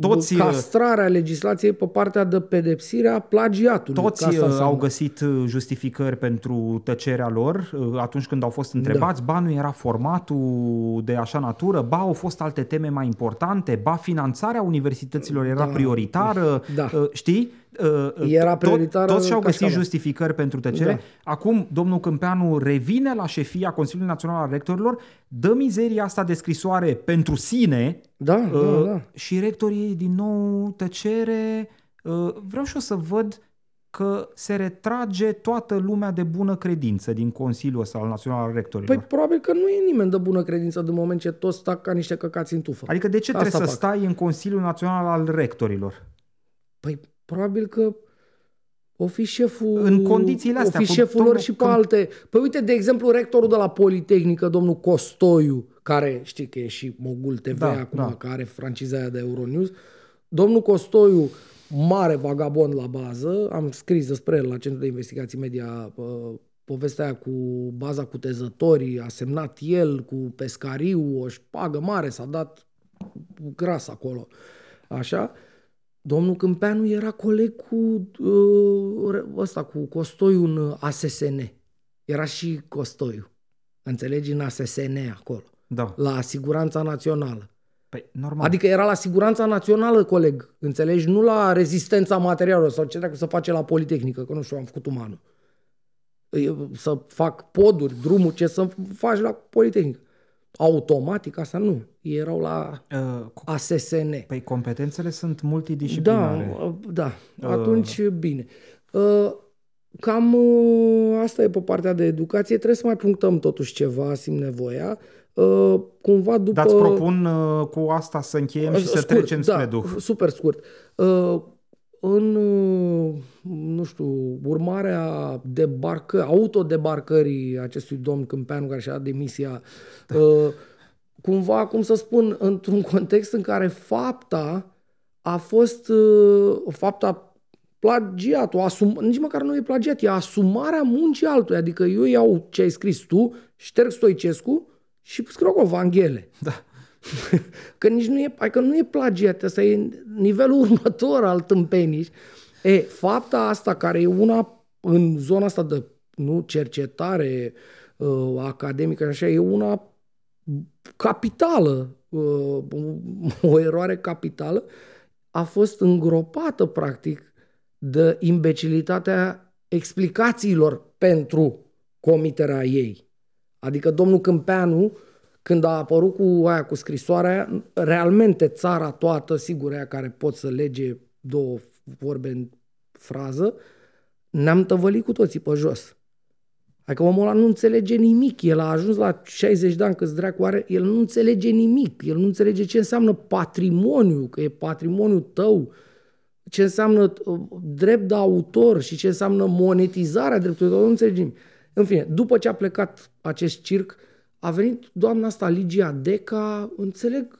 toți, uh, castrarea legislației pe partea de pedepsire a plagiatului. Toți uh, au găsit justificări pentru tăcerea lor atunci când au fost întrebați. Da. Ba nu era formatul de așa natură, ba au fost alte teme mai importante, ba finanțarea universităților era da. prioritară. Da. Știi? Era prioritară Tot, toți și-au găsit justificări pentru tăcere. Da. Acum domnul Câmpeanu revine la șefia Consiliului Național al Rectorilor, dă mizeria asta de scrisoare pentru sine da, uh, da, da. și rectorii din nou tăcere. Uh, vreau și o să văd că se retrage toată lumea de bună credință din Consiliul ăsta al Național al Rectorilor. Păi probabil că nu e nimeni de bună credință de moment ce toți stau ca niște căcați în tufă. Adică de ce Asta trebuie fac. să stai în Consiliul Național al Rectorilor? Păi probabil că o fi șeful, în condițiile astea, o fi șeful lor și pe când... alte. Păi uite, de exemplu, rectorul de la Politehnică, domnul Costoiu, care știi că e și Mogul TV da, acum, da. care are franciza aia de Euronews, domnul Costoiu, mare vagabond la bază, am scris despre el la Centrul de Investigații Media povestea aia cu baza cu tezătorii, a semnat el cu pescariu, o șpagă mare, s-a dat gras acolo. Așa. Domnul Câmpeanu era coleg cu uh, ăsta, cu Costoiu în ASSN. Era și Costoiu. Înțelegi? În ASSN acolo. Da. La Siguranța Națională. Păi, normal. Adică era la Siguranța Națională, coleg. Înțelegi? Nu la rezistența materialelor sau ce dacă să face la Politehnică, că nu știu, am făcut umanul. Să fac poduri, drumul, ce să faci la Politehnică automatic, asta nu. Ei erau la uh, ASSN. Păi competențele sunt multidisciplinare. Da, uh, da. Uh. Atunci, uh. bine. Uh, cam uh, asta e pe partea de educație. Trebuie să mai punctăm totuși ceva, simt nevoia. Uh, cumva după... Dar-ți propun uh, cu asta să încheiem și scurt, să trecem spre da, duh. super scurt. Uh, în, nu știu, urmarea debarcă, autodebarcării acestui domn Câmpeanu care și-a dat demisia, da. uh, cumva, cum să spun, într-un context în care fapta a fost, uh, fapta plagiatul, asum, nici măcar nu e plagiat, e asumarea muncii altuia, adică eu iau ce ai scris tu, șterg Stoicescu și scriu acolo Vanghele. Da. că nici nu e, adică nu e plagiat, asta e nivelul următor al tâmpenii. E, fapta asta care e una în zona asta de nu cercetare uh, academică așa, e una capitală, uh, o eroare capitală, a fost îngropată practic de imbecilitatea explicațiilor pentru comiterea ei. Adică domnul Câmpeanu uh, când a apărut cu aia, cu scrisoarea, realmente țara toată, sigur, aia care pot să lege două vorbe în frază, ne-am tăvălit cu toții pe jos. Adică omul ăla nu înțelege nimic. El a ajuns la 60 de ani, câți dracu are, el nu înțelege nimic. El nu înțelege ce înseamnă patrimoniu, că e patrimoniu tău, ce înseamnă uh, drept de autor și ce înseamnă monetizarea dreptului tău. Nu înțelege nimic. În fine, după ce a plecat acest circ, a venit doamna asta, Ligia Deca, înțeleg,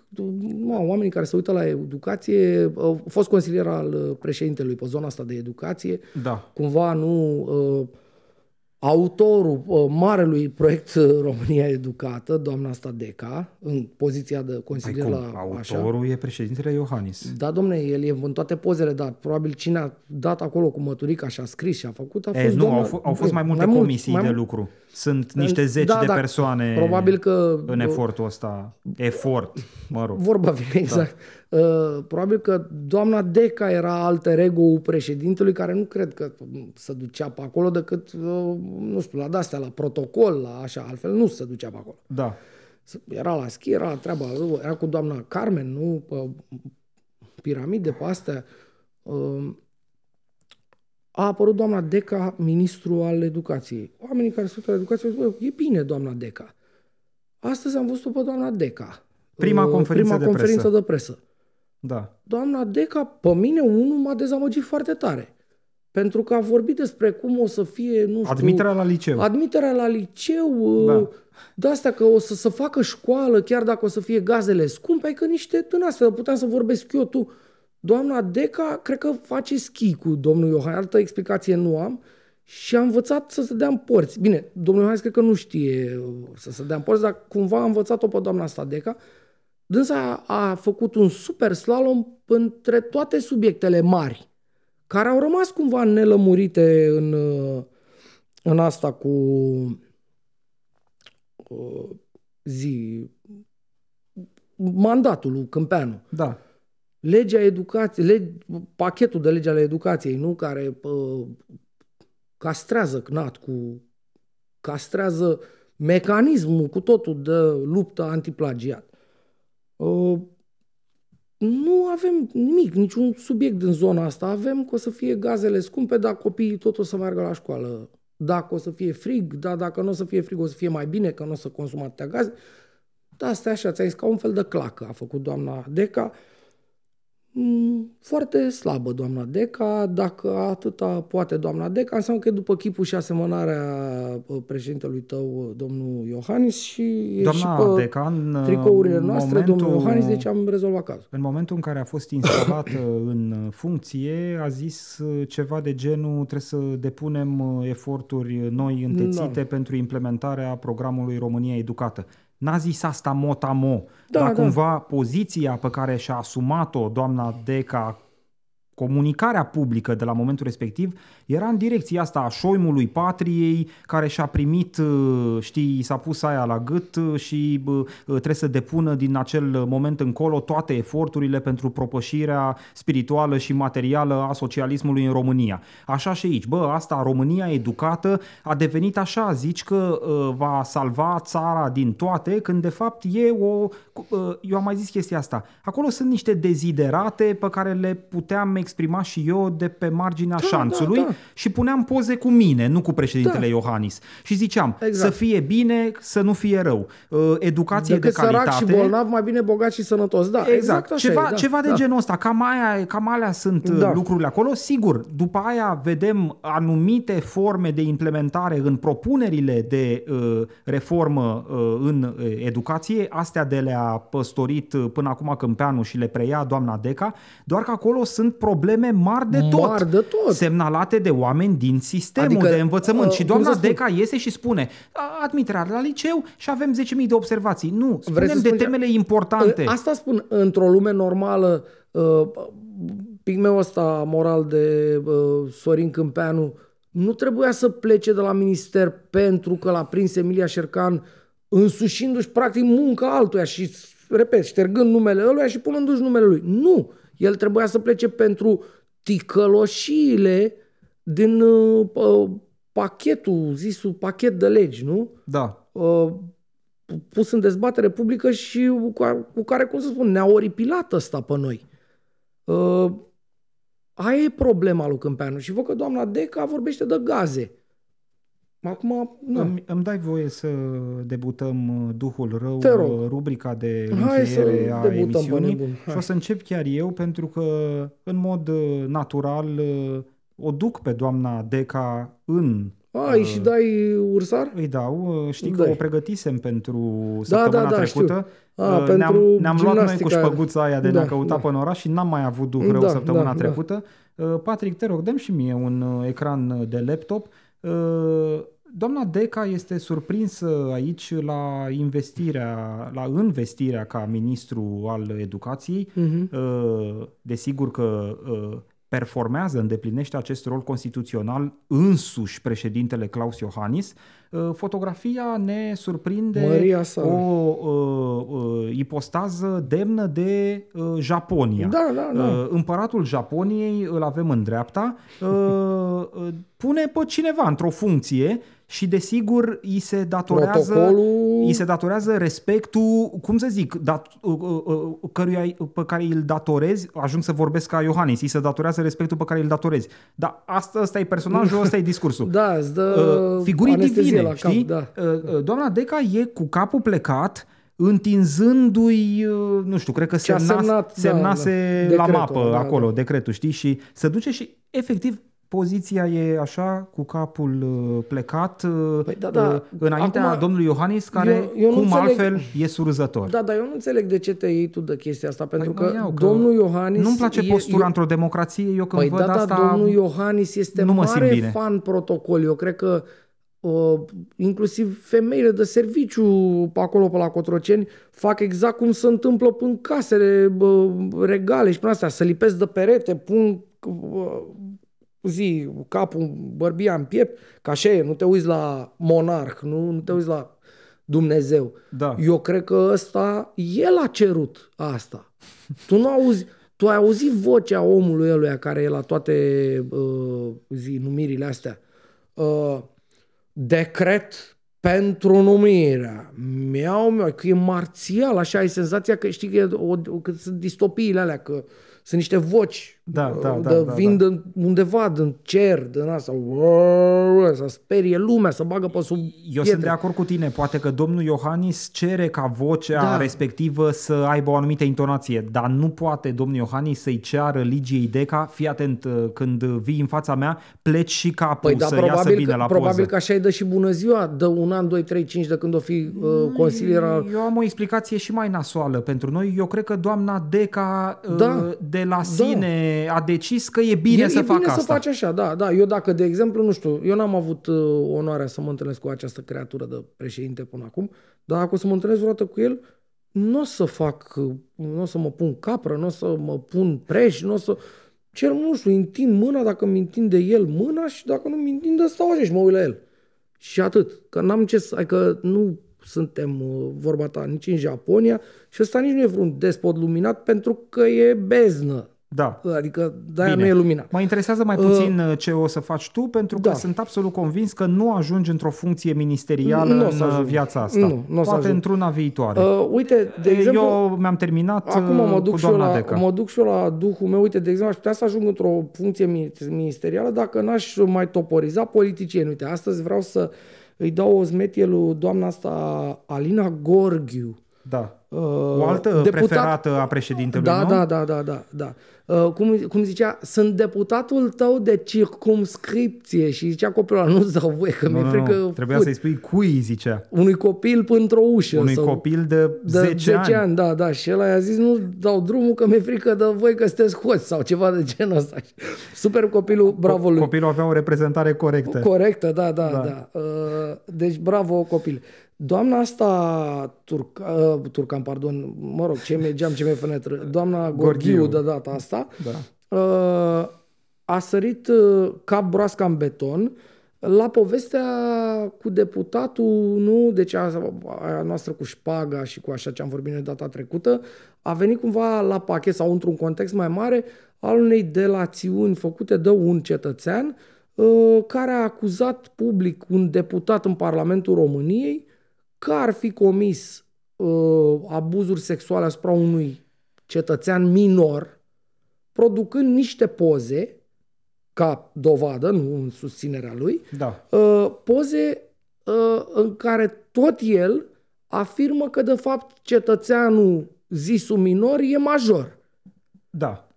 mă, oamenii care se uită la educație, au fost consilier al uh, președintelui pe zona asta de educație, da. cumva nu... Uh, autorul uh, marelui proiect uh, România Educată, doamna asta Deca, în poziția de consilier păi la Autorul așa. e președintele Iohannis. Da, domne, el e în toate pozele, dar probabil cine a dat acolo cu măturica și a scris și a făcut a e, fost nu, doamna... au, f- au fost mai multe mai comisii mult, mai de lucru. Sunt niște zeci da, de da, persoane probabil că, în efortul ăsta. Efort, mă rog. Vorba vine, exact. Uh, probabil că doamna Deca era alter ego președintelui, care nu cred că se ducea pe acolo decât, uh, nu știu, la de-astea, la protocol, la așa, altfel nu se ducea pe acolo. Da. Era la schi, era la treaba, era cu doamna Carmen, nu? Pe piramide, pe astea. Uh, a apărut doamna Deca, ministru al educației. Oamenii care sunt la educație, e bine doamna Deca. Astăzi am văzut-o pe doamna Deca. Prima conferință, prima de, conferință presă. de presă. Da. Doamna Deca, pe mine unul m-a dezamăgit foarte tare. Pentru că a vorbit despre cum o să fie, nu știu... Admiterea la liceu. Admiterea la liceu, Da. de asta că o să să facă școală, chiar dacă o să fie gazele scumpe, că niște din astea, puteam să vorbesc eu, tu. Doamna Deca, cred că face schi cu domnul Iohannis, altă explicație nu am, și a învățat să se dea în porți. Bine, domnul Iohannis cred că nu știe să se dea în porți, dar cumva a învățat-o pe doamna asta Deca. Dânsa a, a făcut un super slalom între toate subiectele mari, care au rămas cumva nelămurite în, în asta cu uh, zi mandatul lui Câmpeanu. Da. Legea educației, leg, pachetul de lege ale educației, nu? Care uh, castrează CNAT cu castrează mecanismul cu totul de luptă antiplagiat. Uh, nu avem nimic, niciun subiect din zona asta. Avem că o să fie gazele scumpe, dar copiii tot o să meargă la școală. Dacă o să fie frig, dar dacă nu o să fie frig, o să fie mai bine, că nu o să consumă atâtea gaze. Da, asta așa, ți-a zis ca un fel de clacă a făcut doamna Deca. Mm, Foarte slabă doamna Deca, dacă atâta poate doamna Deca, înseamnă că e după chipul și asemănarea uh, președintelui tău, domnul Iohannis, și e Doamna și pe Deca, în tricourile uh, noastre, momentul, domnul Iohannis, deci am rezolvat cazul. În momentul în care a fost instalată în funcție, a zis uh, ceva de genul trebuie să depunem uh, eforturi noi întețite Da. pentru implementarea programului România Educată. N-a zis asta mot-a-mo, Da, dar da. cumva poziția pe care și-a asumat-o doamna Deca comunicarea publică de la momentul respectiv era în direcția asta a șoimului patriei care și-a primit, uh, știi, i s-a pus aia la gât uh, și bă, uh, trebuie să depună din acel moment încolo toate eforturile pentru propășirea spirituală și materială a socialismului în România. Așa și aici, bă, asta, România educată a devenit așa, zici că uh, va salva țara din toate, când de fapt e o, uh, eu am mai zis chestia asta, acolo sunt niște deziderate pe care le puteam exprima și eu de pe marginea Da, șanțului da, da. și puneam poze cu mine, nu cu președintele Da. Iohannis. Și ziceam, Exact. să fie bine, să nu fie rău. Uh, Educație Decât de calitate. sărac și bolnav, mai bine bogat și sănătos. Da, exact, Exact, așa ceva, e, da, ceva de da. genul ăsta, cam, aia, cam alea sunt Da. da. lucrurile acolo. Sigur, după aia vedem anumite forme de implementare în propunerile de uh, reformă uh, în uh, educație, astea de le-a păstorit uh, până acum Câmpeanu și le preia doamna Deca, doar că acolo sunt probleme mari de tot, Mari de tot. semnalate de oameni din sistemul Adică, de învățământ. uh, și cum doamna să spun? Deca iese și spune "A, admiterea la liceu și avem 10.000 de observații. Nu, Vreți spunem să de spun ce- temele importante. Asta spun, într-o lume normală, uh, pigmeul ăsta moral de uh, Sorin Câmpeanu nu trebuia să plece de la minister pentru că l-a prins Emilia Șercan însușindu-și practic munca altuia și, repet, ștergând numele ăluia și punându-și numele lui. Nu! El trebuia să plece pentru ticăloșiile din uh, uh, pachetul, zisul pachet de legi, nu? Da. uh, pus în dezbatere publică și cu care, cu care, cum să spun, ne-a oripilat ăsta pe noi. Uh, aia e problema lui Câmpeanu. Și văd că doamna Deca vorbește de gaze. Acum, nu. Îmi, îmi dai voie să debutăm uh, Duhul Rău, Te rog. uh, rubrica de Hai să încheiere a debutăm pe emisiunii nebun. și Hai. o să încep chiar eu pentru că în mod uh, natural uh, o duc pe doamna Deca în Ai, și dai ursar? îi dau, uh, știi că Dai. o pregătisem pentru Da, săptămâna da, da, trecută. știu. A, Uh, pentru ne-am, ne-am luat noi cu gimnastica. șpăguța aia de Da, ne-a căutat da. până oraș și n-am mai avut duh rău Da, săptămâna da, da. trecută. Uh, Patrick, te rog, dăm și mie un uh, ecran de laptop. Uh, Doamna Deca este surprinsă aici la investirea, la investirea ca ministru al educației. Mhm. Uh, Desigur că uh, performează, îndeplinește acest rol constituțional însuși președintele Claus Iohannis, uh, fotografia ne surprinde Măria sa. o uh, uh, ipostază demnă de uh, Japonia. Da, da, da. Uh, împăratul Japoniei îl avem în dreapta, uh, uh, pune pe cineva într-o funcție și desigur îi se datorează Protocolul- îi se datorează respectul, cum să zic, dat, uh, uh, uh, căruia, pe care îl datorezi, ajung să vorbesc ca Iohannis, îi se datorează respectul pe care îl datorezi. Dar asta, asta e personajul, ăsta e discursul. Da, îți dă Uh, figurii anestezie divine, la cap, știi? da. Uh, uh, Doamna Deca e cu capul plecat, întinzându-i, uh, nu știu, cred că Ce a semna, semnat, da, semnase da. la Decretul, mapă da, acolo, da. decretul, știi? Și se duce și efectiv poziția e așa, cu capul uh, plecat, uh, Păi da, da. uh, înaintea Acum, domnului Iohannis, care, eu- eu nu cum înțeleg- altfel, e surzător. Da, dar eu nu înțeleg de ce te iei tu de chestia asta, pentru Păi mă că, iau, că domnul Iohannis... Nu-mi place e- postura e- într-o democrație, eu când Păi văd da, da, asta... domnul Iohannis este nu mă simt mare bine. fan protocol. Eu cred că uh, inclusiv femeile de serviciu pe acolo, pe la Cotroceni, fac exact cum se întâmplă în casele bă, regale și până astea. Se lipesc de perete, pun uh, zi, capul bărbia în piept, ca așa e, nu te uiți la monarh, nu, nu te uiți la Dumnezeu. Da. Eu cred că ăsta, el a cerut asta. Tu nu auzi, tu ai auzit vocea omului ăluia care e la toate uh, zi, numirile astea. Uh, decret pentru numirea. Miau, miau, că e marțial, așa, ai senzația că știi că, e o, că sunt distopiile alea, că sunt niște voci Da, uh, da, da, de, da, vin da. de undeva, din cer, din asta, să sperie lumea, să bagă pe sub Eu pietre. sunt de acord cu tine. Poate că domnul Iohannis cere ca vocea Da. respectivă să aibă o anumită intonație, dar nu poate domnul Iohannis să-i ceară Ligiei Deca, fii atent, uh, când vii în fața mea, pleci și capul Păi da, să iasă probabil, bine că, la probabil poză. că așa îi dă și bună ziua, dă un an, doi, trei, cinci de când o fi uh, consilier al... Eu am o explicație și mai nasoală pentru noi. Eu cred că doamna Deca uh, Da. de la sine a decis că e bine e, să e facă bine asta. să faci așa, da, da. Eu dacă, de exemplu, nu știu, eu n-am avut uh, onoarea să mă întâlnesc cu această creatură de președinte până acum, dar dacă o să mă întâlnesc vreodată cu el, nu o să fac, uh, nu o să mă pun capră, nu o să mă pun preș, nu o să... Cel nu știu, întind mâna dacă mi întind de el mâna și dacă nu mi întinde, stau așa și mă uit la el. Și atât. Că n-am ce să... Adică nu suntem, uh, vorba ta, nici în Japonia și ăsta nici nu e vreun despot luminat pentru că e beznă. Da. Adică de-aia Bine. nu e luminat. Mă interesează mai puțin uh, ce o să faci tu, pentru că da. sunt absolut convins că nu ajungi într-o funcție ministerială Nu o în să uh, ajung. viața asta. Nu, nu o să Poate ajung. într-una viitoare. Uh, uite, de exemplu, Eu mi-am terminat acum mă uh, duc, cu și eu doamna la, Deca. mă duc și eu la duhul meu. Uite, de exemplu, aș putea să ajung într-o funcție mi- ministerială dacă n-aș mai toporiza politicieni. Uite, astăzi vreau să îi dau o smetie lui doamna asta, Alina Gorghiu. Da. Uh, O altă preferată a președintelui, da, nu? Da, da, da, da, da. Uh, cum, cum zicea, sunt deputatul tău de circumscripție și zicea copilul ăla, nu-ți dau voie că Nu, mi-e nu, frică nu. Trebuia fut. să-i spui cui, zicea. unui copil până într-o ușă. Unui sau copil de, de 10, 10 ani. ani. da, da. Și el a zis, nu dau drumul că mi-e frică de voi că sunteți hoți sau ceva de genul ăsta. Super copilul, bravo lui. Copilul avea o reprezentare corectă. Corectă, da, da, Da. da. da. Uh, Deci, bravo, copil. Doamna asta, turca, uh, turcan, pardon, mă rog, ce mi geam, ce mi fenetră, doamna Gorghiu, Gorghiu. de data asta, Da. uh, a sărit uh, cap broasca în beton la povestea cu deputatul, nu, deci a, a noastră cu șpaga și cu așa ce am vorbit noi data trecută, a venit cumva la pachet sau într-un context mai mare al unei delațiuni făcute de un cetățean uh, care a acuzat public un deputat în Parlamentul României că ar fi comis uh, abuzuri sexuale asupra unui cetățean minor, producând niște poze ca dovadă, nu în susținerea lui, Da. uh, poze uh, în care tot el afirmă că de fapt cetățeanul zisul minor e major. Da.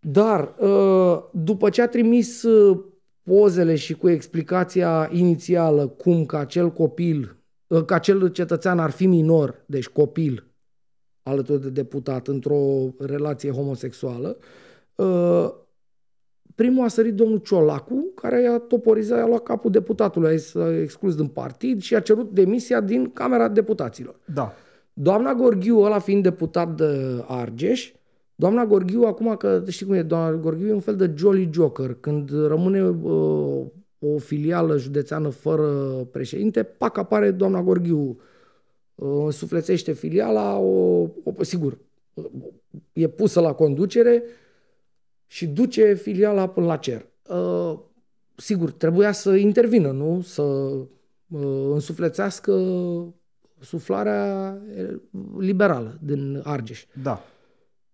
Dar uh, după ce a trimis uh, pozele și cu explicația inițială cum că acel copil, uh, că acel cetățean ar fi minor, deci copil, alături de deputat, într-o relație homosexuală, uh, primul a sărit domnul Ciolacu, care i-a toporizat, i-a luat capul deputatului, a exclus din partid și a cerut demisia din Camera Deputaților. Da. Doamna Gorghiu, ăla fiind deputat de Argeș, Doamna Gorghiu, acum că știi cum e, doamna Gorghiu e un fel de Jolly Joker. Când rămâne uh, o filială județeană fără președinte, pac, apare doamna Gorghiu, uh, suflețește filiala, o, o, sigur, uh, e pusă la conducere și duce filiala până la cer. Uh, sigur, trebuia să intervină, nu? Să uh, însuflețească suflarea liberală din Argeș. Da.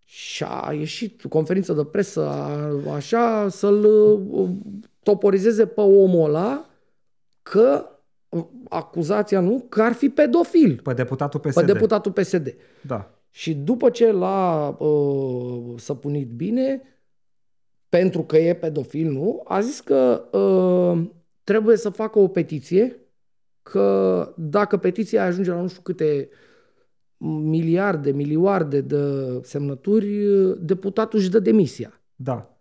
Și a ieșit conferință de presă, a, așa, să-l uh, toporizeze pe omul ăla că acuzația nu, că ar fi pedofil. Pe deputatul PSD. Pe deputatul PSD. Da. Și după ce l-a uh, săpunit bine, pentru că e pedofil, nu, a zis că uh, trebuie să facă o petiție, că dacă petiția ajunge la nu știu câte miliarde, milioarde de semnături, deputatul își dă demisia. Da.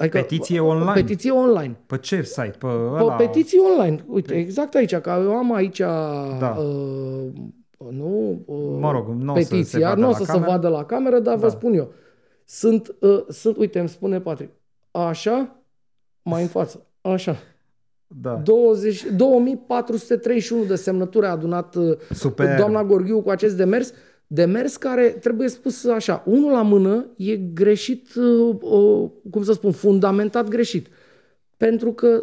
Adică, petiție online? Petiție online. Pe ce site? Pe, ăla... pe petiție online. Uite, exact aici, că eu am aici da. uh, nu, uh, mă rog, nu petiția, nu o să se vadă la cameră, dar da. vă spun eu. Sunt, uh, sunt, uite, îmi spune Patrick, așa, mai în față, așa. Da. 20, 2431 de semnături a adunat uh, Super. doamna Gorghiu cu acest demers. Demers care, trebuie spus așa, unul la mână e greșit, uh, uh, cum să spun, fundamentat greșit. Pentru că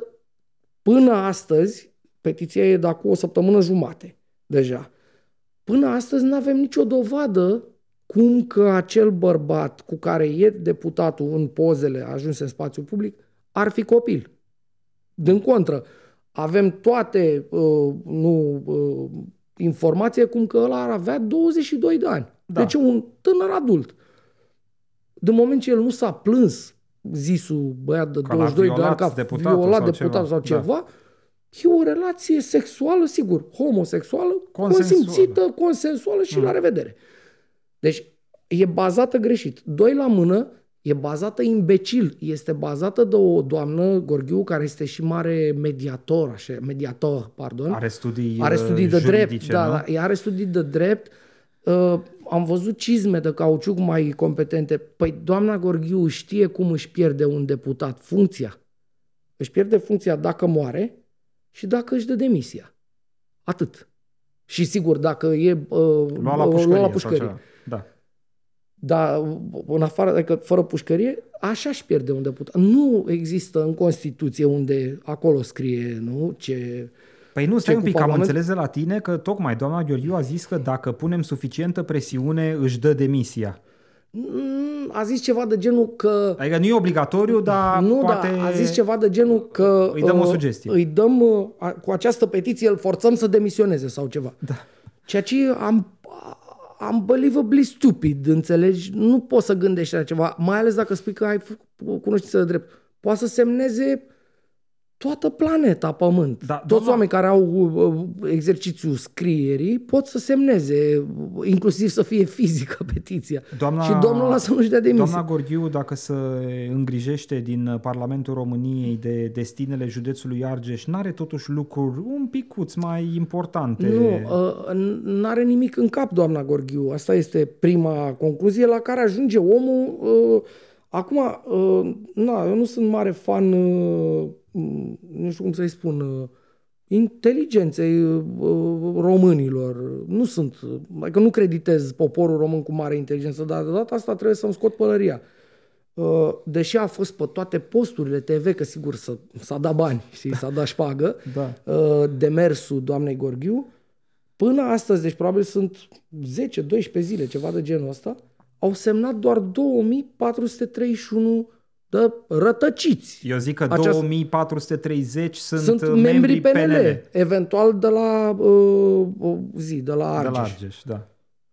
până astăzi, petiția e de acum o săptămână jumate deja, până astăzi nu avem nicio dovadă cum că acel bărbat cu care e deputatul în pozele ajunse în spațiu public ar fi copil. Din contră, avem toate uh, nu, uh, informație cum că ăla ar avea 22 de ani. Da. Deci un tânăr adult. De moment ce el nu s-a plâns zisul băiat de ca 22 de ani ca violat sau deputat ceva. sau ceva, da. e o relație sexuală, sigur, homosexuală, consensuală. consimțită, consensuală și mm. la revedere. Deci e bazată greșit. Doi la mână, e bazată imbecil. Este bazată de o doamnă, Gorghiu, care este și mare mediator, așa, mediator, pardon. Are studii, are studii de drept. Da, nu? da, ea are studii de drept. Uh, am văzut cizme de cauciuc mai competente. Păi doamna Gorghiu știe cum își pierde un deputat funcția. Își pierde funcția dacă moare și dacă își dă demisia. Atât. Și sigur, dacă e uh, lua la pușcărie. Lua la pușcărie. Da. Dar în afară, adică fără pușcărie, așa își pierde un deputat. Nu există în Constituție unde acolo scrie, nu, ce... Păi nu, stai un pic, am înțeles de la tine că tocmai doamna Gheorghiu a zis că dacă punem suficientă presiune, își dă demisia. Mm, a zis ceva de genul că... Adică nu e obligatoriu, dar nu, poate... Da, a zis ceva de genul că... Îi dăm o uh, sugestie. Îi dăm, uh, cu această petiție îl forțăm să demisioneze sau ceva. Da. Ceea ce am unbelievably stupid, înțelegi? Nu poți să gândești la ceva, mai ales dacă spui că ai cunoștință de drept. Poate să semneze toată planeta Pământ. Da, Toți doamna... oameni care au uh, exercițiul scrierii pot să semneze, inclusiv să fie fizică petiția. Doamna, și domnul ăla să nu-și dea demisie. Doamna Gorghiu, dacă se îngrijește din Parlamentul României de destinele județului Argeș, n-are totuși lucruri un picuț mai importante? Nu, uh, n-are nimic în cap doamna Gorghiu. Asta este prima concluzie la care ajunge omul. Uh, acum, na, eu nu sunt mare fan Mm, nu știu cum să-i spun, uh, inteligenței uh, românilor. Nu sunt, adică nu creditez poporul român cu mare inteligență, dar de data asta trebuie să-mi scot pălăria. Uh, deși a fost pe toate posturile TV, că sigur s-a dat bani și s-a dat șpagă, da. demersul doamnei Gorghiu, până astăzi, deci probabil sunt 10-12 zile, ceva de genul ăsta, au semnat doar 2431 de rătăciți. Eu zic că Aceast... 2430 sunt, sunt membrii PNL, PNL, eventual de la uh, zi, de la Argeș. De la Argeș, da.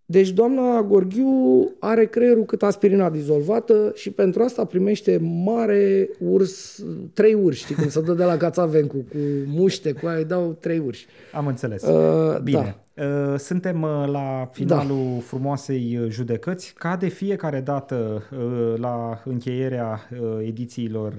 Deci doamna Gorghiu are creierul cât aspirina dizolvată și pentru asta primește mare urs, trei urși, știi cum se dă de la Cațavencu, cu muște, cu aia îi dau trei urși. Am înțeles. Uh, Bine. Da. Uh, suntem uh, la finalul da. frumoasei uh, judecăți. Ca de fiecare dată la încheierea edițiilor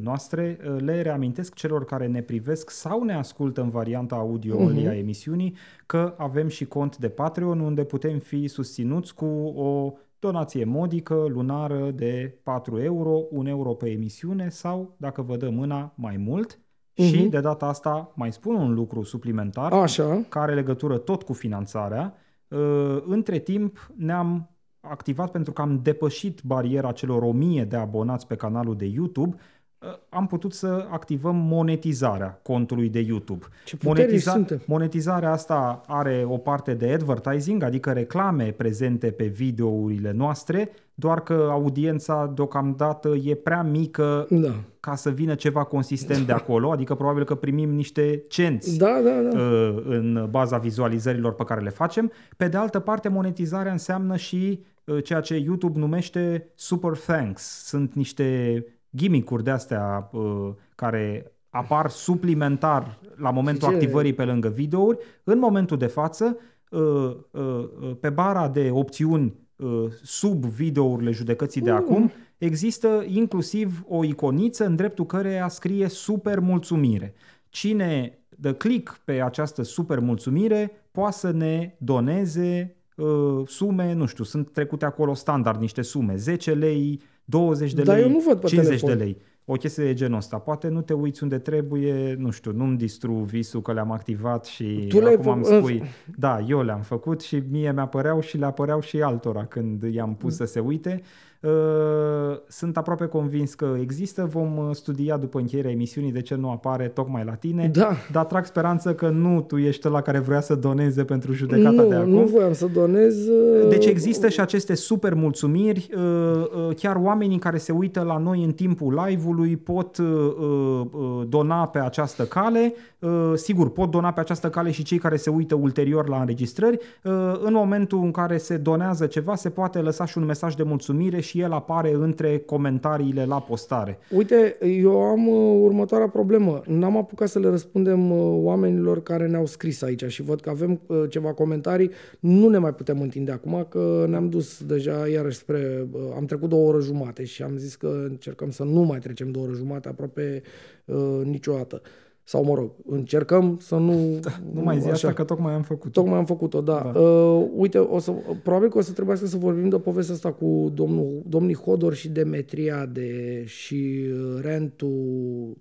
noastre, le reamintesc celor care ne privesc sau ne ascultă în varianta audio uh-huh. a emisiunii că avem și cont de Patreon unde putem fi susținuți cu o donație modică, lunară de 4 euro, 1 euro pe emisiune sau, dacă vă dă mâna, mai mult. Și Mhm. de data asta mai spun un lucru suplimentar Așa. care are legătură tot cu finanțarea. Uh, Între timp ne-am activat pentru că am depășit bariera celor 1000 de abonați pe canalul de YouTube. Uh, Am putut să activăm monetizarea contului de YouTube. Ce puternici suntem. monetizarea asta are o parte de advertising, adică reclame prezente pe videourile noastre, doar că audiența deocamdată e prea mică Da. ca să vină ceva consistent de acolo, adică probabil că primim niște cenți Da, da, da. uh, în baza vizualizărilor pe care le facem. Pe de altă parte, monetizarea înseamnă și uh, ceea ce YouTube numește super thanks. Sunt niște gimmick-uri de astea uh, care apar suplimentar la momentul ce- activării pe lângă videouri. În momentul de față, uh, uh, uh, pe bara de opțiuni uh, sub videourile judecății de acum, există inclusiv o iconiță în dreptul căreia scrie super mulțumire. Cine dă click pe această super mulțumire poate să ne doneze uh, sume, nu știu, sunt trecute acolo standard niște sume, 10 lei, 20 de Dar lei, eu nu văd pe 50 telefon. de lei. O chestie de genul ăsta. Poate nu te uiți unde trebuie, nu știu, nu-mi distru visul că le-am activat și Tu le-ai acum îmi făcut- spui, da, eu le-am făcut și mie mi-apăreau și le apăreau și altora când i-am pus să se uite. Uh, Sunt aproape convins că există, vom uh, studia după încheierea emisiunii de ce nu apare tocmai la tine, Da. dar trag speranță că nu tu ești la care vrea să doneze pentru judecata Nu, de acum. nu voiam să donez. uh, Deci există și aceste super mulțumiri. uh, uh, Chiar oamenii care se uită la noi în timpul live-ului pot uh, uh, dona pe această cale. Uh, Sigur, pot dona pe această cale și cei care se uită ulterior la înregistrări. Uh, În momentul în care se donează ceva, se poate lăsa și un mesaj de mulțumire și el apare între comentariile la postare. Uite, eu am uh, următoarea problemă. N-am apucat să le răspundem uh, oamenilor care ne-au scris aici și văd că avem uh, ceva comentarii. Nu ne mai putem întinde acum că ne-am dus deja iarăși spre... Uh, am trecut două ore jumate și am zis că încercăm să nu mai trecem două ore jumate aproape uh, niciodată. Sau mă rog, încercăm să nu... Nu mai zi așa. asta că tocmai am făcut. Tocmai am făcut-o, da. da. Uh, uite, o să, probabil că o să trebuiască să vorbim de povestea asta cu domnul, domnii Hodor și Demetriade și uh, rentul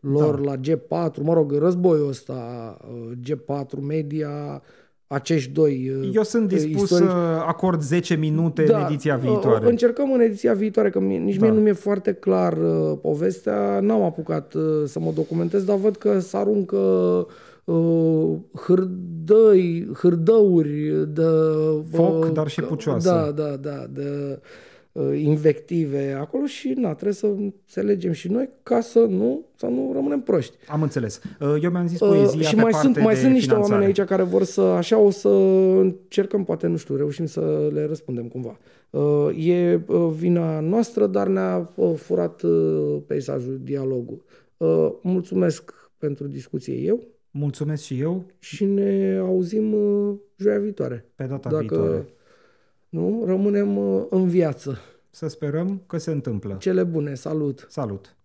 lor da. la G4, mă rog, războiul ăsta, uh, G4 Media, acești doi uh, Eu sunt dispus istorici. să acord 10 minute în ediția uh, viitoare. Încercăm în ediția viitoare, că mie, nici Da. mie nu mi-e foarte clar uh, povestea. N-am apucat uh, să mă documentez, dar văd că se aruncă uh, hârdăi, hârdăuri de... Foc, uh, dar și că- pucioase. Da, da, da, de uh, invective acolo și na, trebuie să înțelegem și noi ca să nu, să nu rămânem proști. Am înțeles. Uh, Eu mi-am zis Uh, poezia și pe mai parte sunt, mai de sunt niște finanțare. oameni aici care vor să, așa o să încercăm, poate, nu știu, reușim să le răspundem cumva. Uh, e uh, vina noastră, dar ne-a uh, furat uh, peisajul, dialogul. Uh, mulțumesc pentru discuție eu Mulțumesc și eu. și ne auzim uh, joia viitoare. Pe data Dacă viitoare. Nu, rămânem uh, în viață. Să sperăm că se întâmplă. Cele bune, salut! Salut!